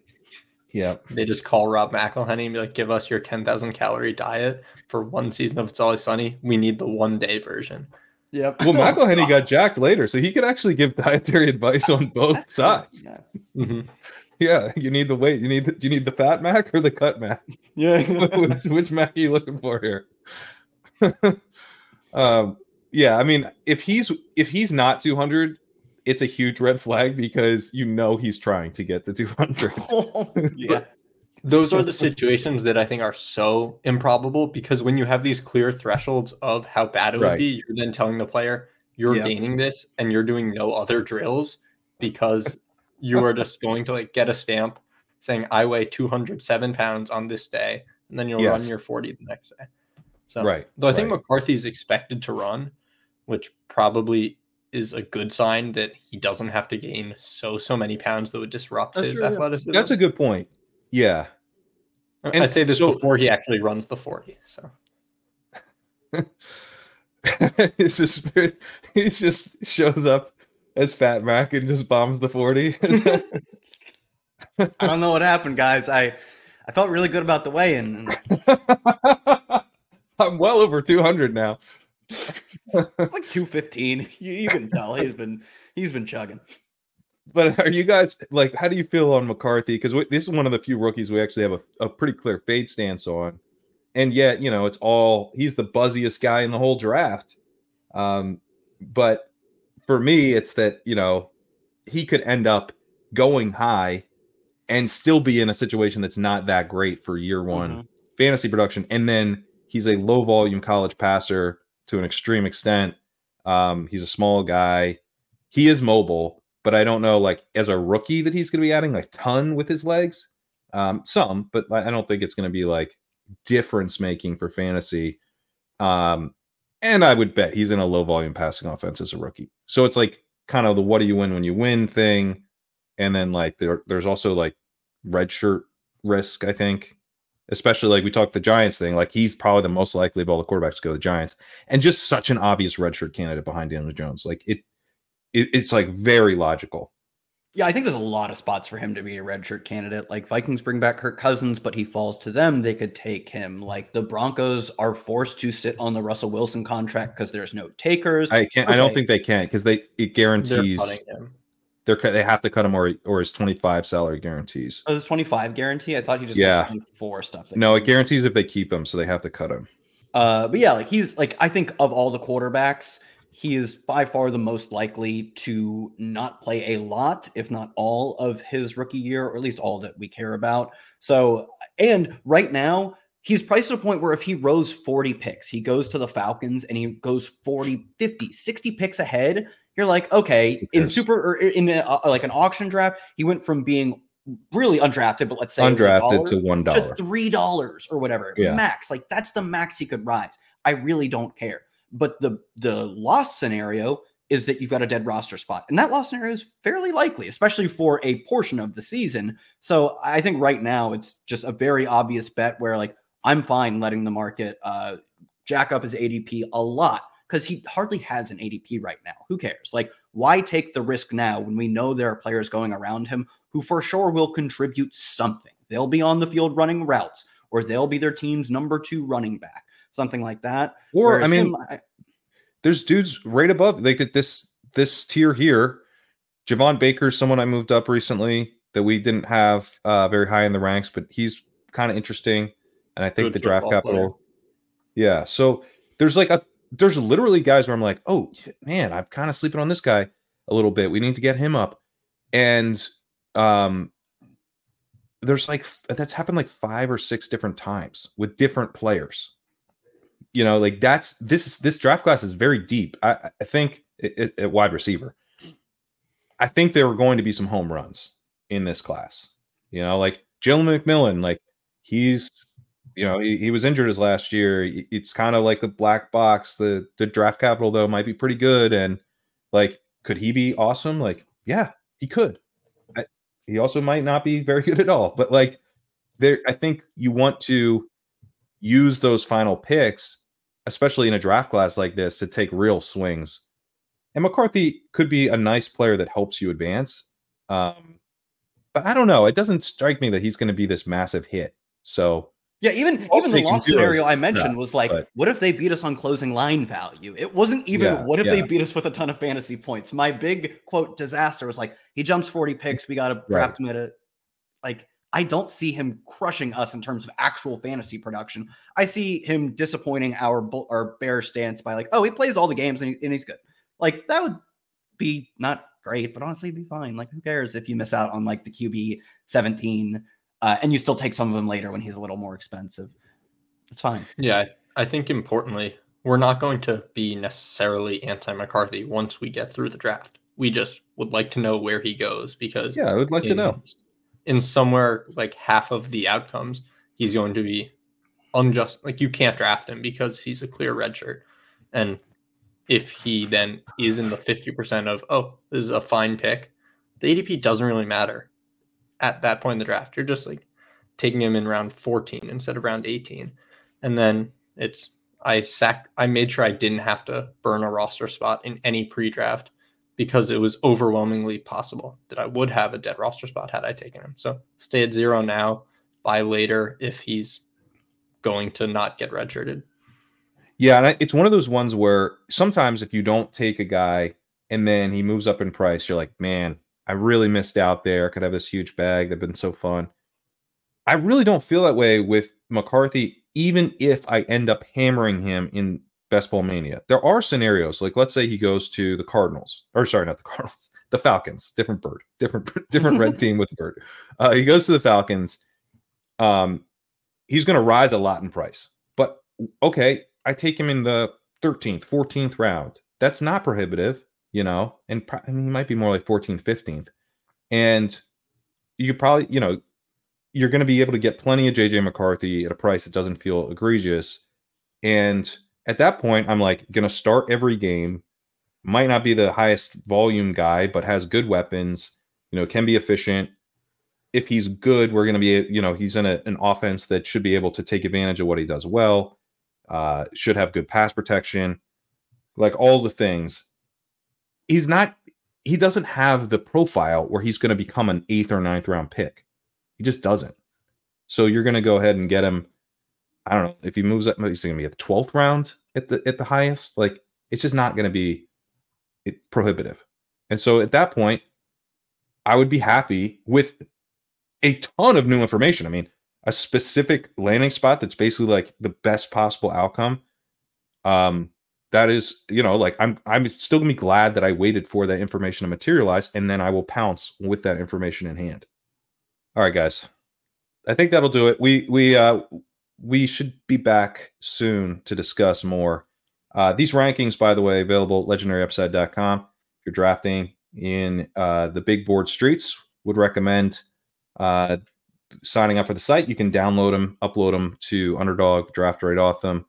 yeah. They just call Rob McElhenney and be like, give us your 10,000 calorie diet for one season of It's Always Sunny. We need the one day version. Yep. Well, (laughs) McElhenney got jacked later, so he could actually give dietary advice on (laughs) both That's sides. Yeah. Mhm. Yeah, you need the weight. You need the, do you need the fat Mac or the cut Mac? (laughs) Yeah. which, which Mac are you looking for here? um, yeah, I mean, if he's if he's not 200, it's a huge red flag because you know he's trying to get to 200. yeah. Those are the (laughs) situations that I think are so improbable because when you have these clear thresholds of how bad it would Right. be, you're then telling the player you're Yeah. gaining this and you're doing no other drills because (laughs) you are just going to like get a stamp saying I weigh 207 pounds on this day, and then you'll Yes. run your 40 the next day. So Right, though I think right. McCarthy's expected to run, which probably is a good sign that he doesn't have to gain so so many pounds that would disrupt That's his true, athleticism. That's a good point. Yeah. And I say this so- before he actually runs the 40. So (laughs) it's just (laughs) he just shows up as Fat Mac and just bombs the 40. (laughs) I don't know what happened, guys. I I felt really good about the weigh-in. I'm well over 200 now. It's like 215. You, you can tell he's been he's been chugging. But (laughs) are you guys like? How do you feel on McCarthy? Because this is one of the few rookies we actually have a, a pretty clear fade stance on, and yet you know it's all he's the buzziest guy in the whole draft. Um, but for me, it's that you know he could end up going high and still be in a situation that's not that great for year one Mhm. fantasy production, and then he's a low volume college passer to an extreme extent. Um, he's a small guy. He is mobile, but I don't know like as a rookie that he's going to be adding a ton with his legs. Um, some, but I don't think it's going to be like difference making for fantasy. Um, and I would bet he's in a low volume passing offense as a rookie. So it's like kind of the what do you win when you win thing. And then like there, there's also like red shirt risk, I think. Especially like we talked the Giants thing, like he's probably the most likely of all the quarterbacks to go to the Giants, and just such an obvious redshirt candidate behind Daniel Jones. Like it, it it's like very logical. Yeah, I think there's a lot of spots for him to be a redshirt candidate. Like Vikings bring back Kirk Cousins, but he falls to them. They could take him. Like the Broncos are forced to sit on the Russell Wilson contract because there's no takers. I can't. I don't think they can because they it they're guarantees they're cut- they have to cut him or or his twenty five salary guarantees. Oh, there's 25 guarantee. I thought he just Yeah. had 24 stuff. that No, it came. guarantees if they keep him, so they have to cut him. Uh, but yeah, like he's like I think of all the quarterbacks, he is by far the most likely to not play a lot, if not all, of his rookie year, or at least all that we care about. So, and right now, he's priced to a point where if he rose 40 picks, he goes to the Falcons and he goes 40, 50, 60 picks ahead. You're like, okay, in super or in a, uh, like an auction draft, he went from being really undrafted, but let's say it was a Undrafted dollar, to one to three dollars or whatever Yeah. max like that's the max he could rise i really don't care but the the loss scenario is that you've got a dead roster spot and that loss scenario is fairly likely especially for a portion of the season. So i think right now it's just a very obvious bet where like i'm fine letting the market uh jack up his adp a lot because he hardly has an adp right now. Who cares? Like why take the risk now when we know there are players going around him who for sure will contribute something? They'll be on the field running routes, or they'll be their team's number two running back, something like that. Or Whereas I mean, him, I, there's dudes right above like this this tier here. Javon Baker, someone I moved up recently that we didn't have uh, very high in the ranks, but he's kind of interesting, and I think the draft capital. Player. Yeah, so there's like a there's literally guys where I'm like, oh man, I'm kind of sleeping on this guy a little bit. We need to get him up, and um, there's like that's happened like five or six different times with different players. You know, like that's this is this draft class is very deep. I, I think at wide receiver, I think there are going to be some home runs in this class. You know, like Jalen McMillan, like he's you know he, he was injured his last year. It's kind of like the black box. The the draft capital though might be pretty good, and like could he be awesome? Like yeah, he could. I, he also might not be very (laughs) good at all. But like there, I think you want to use those final picks, especially in a draft class like this, to take real swings. And McCarthy could be a nice player that helps you advance. Um, but I don't know. It doesn't strike me that he's going to be this massive hit. So yeah, even I'll even the loss scenario I mentioned was like, but, what if they beat us on closing line value? It wasn't even yeah, what if yeah. they beat us with a ton of fantasy points. My big quote disaster was like, he jumps 40 picks, we got to draft right. him at a like I don't see him crushing us in terms of actual fantasy production. I see him disappointing our our bear stance by like, oh, he plays all the games and, he, and he's good. Like that would be not great, but honestly, be fine. Like, who cares if you miss out on like the QB 17 uh, and you still take some of them later when he's a little more expensive? It's fine. Yeah, I think importantly, we're not going to be necessarily anti McCarthy once we get through the draft. We just would like to know where he goes because yeah, I would like in, to know. In somewhere like half of the outcomes, he's going to be unjust. Like you can't draft him because he's a clear red shirt, and if he then is in the 50% of, oh, this is a fine pick, the ADP doesn't really matter at that point in the draft. You're just like taking him in round 14 instead of round 18. And then it's, I sack, I made sure I didn't have to burn a roster spot in any pre draft because it was overwhelmingly possible that I would have a dead roster spot had I taken him. So stay at zero now, buy later if he's going to not get redshirted. Yeah, and it's one of those ones where sometimes if you don't take a guy and then he moves up in price, you're like, man, I really missed out there. Could have this huge bag. They've been so fun. I really don't feel that way with McCarthy, even if I end up hammering him in Best Ball Mania. There are scenarios, like let's say he goes to the Cardinals, or sorry, not the Cardinals, (laughs) the Falcons, different bird, different (laughs) different red (laughs) team with bird. Uh, he goes to the Falcons. Um, he's going to rise a lot in price, but okay, I take him in the 13th, 14th round. That's not prohibitive, you know, and I mean, he might be more like 14th, 15th. And you probably, you know, you're going to be able to get plenty of JJ McCarthy at a price that doesn't feel egregious. And at that point, I'm like to start every game. Might not be the highest volume guy, but has good weapons, you know, can be efficient. If he's good, we're to be, you know, he's in a, an offense that should be able to take advantage of what he does well uh, should have good pass protection, like all the things. He's not, he doesn't have the profile where he's going to become an eighth or ninth round pick. He just doesn't. So you're going to go ahead and get him. I don't know if he moves up. He's going to be at the twelfth round at the at the highest. Like it's just not going to be prohibitive. And so at that point, I would be happy with a ton of new information. I mean, a specific landing spot that's basically like the best possible outcome um that is you know like i'm i'm still gonna be glad that i waited for that information to materialize and then i will pounce with that information in hand all right guys i think that'll do it we we uh we should be back soon to discuss more uh these rankings by the way available at legendaryupside.com if you're drafting in uh the big board streets would recommend uh signing up for the site, you can download them, upload them to Underdog, draft right off them.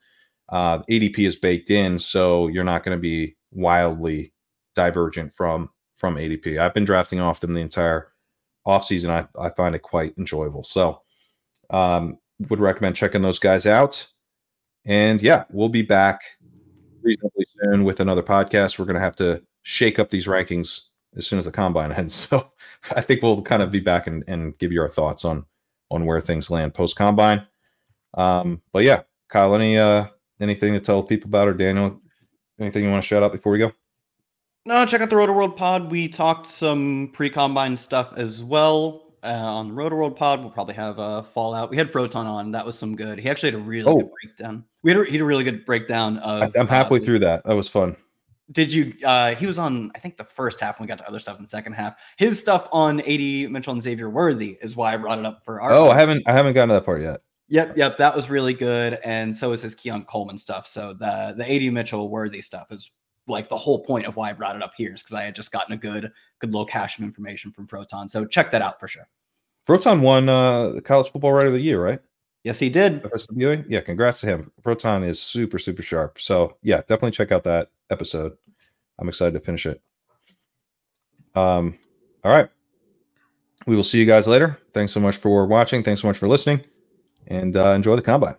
Uh, ADP is baked in, so you're not going to be wildly divergent from from ADP. I've been drafting off them the entire offseason. I, I find it quite enjoyable. So um, would recommend checking those guys out. And yeah, we'll be back reasonably soon with another podcast. We're going to have to shake up these rankings as soon as the combine (laughs) ends. So I think we'll kind of be back and, and give you our thoughts on on where things land post combine. Um, but yeah, Kyle, any uh anything to tell people about or Daniel, anything you want to shout out before we go? No, check out the Rotoworld Pod. We talked some pre combine stuff as well. Uh, on the Rotoworld Pod, we'll probably have a Fallout. We had Froton on. That was some good. He actually had a really Oh. good breakdown. We had a, he had a really good breakdown I, of. I'm halfway uh, through that. That was fun. Did you? Uh, he was on, I think, the first half. When we got to other stuff in the second half. His stuff on AD Mitchell and Xavier Worthy is why I brought it up for our. Oh, I haven't I haven't gotten to that part yet. Yep, yep, that was really good, and so is his Keon Coleman stuff. So the the AD Mitchell Worthy stuff is like the whole point of why I brought it up here is because I had just gotten a good good little cache of information from Froton. So check that out for sure. Proton won uh, the college football writer of the year, right? Yes, he did. Yeah, congrats to him. Proton is super, super sharp. So yeah, definitely check out that episode. I'm excited to finish it. Um, all right. We will see you guys later. Thanks so much for watching. Thanks so much for listening. And uh, enjoy the combine.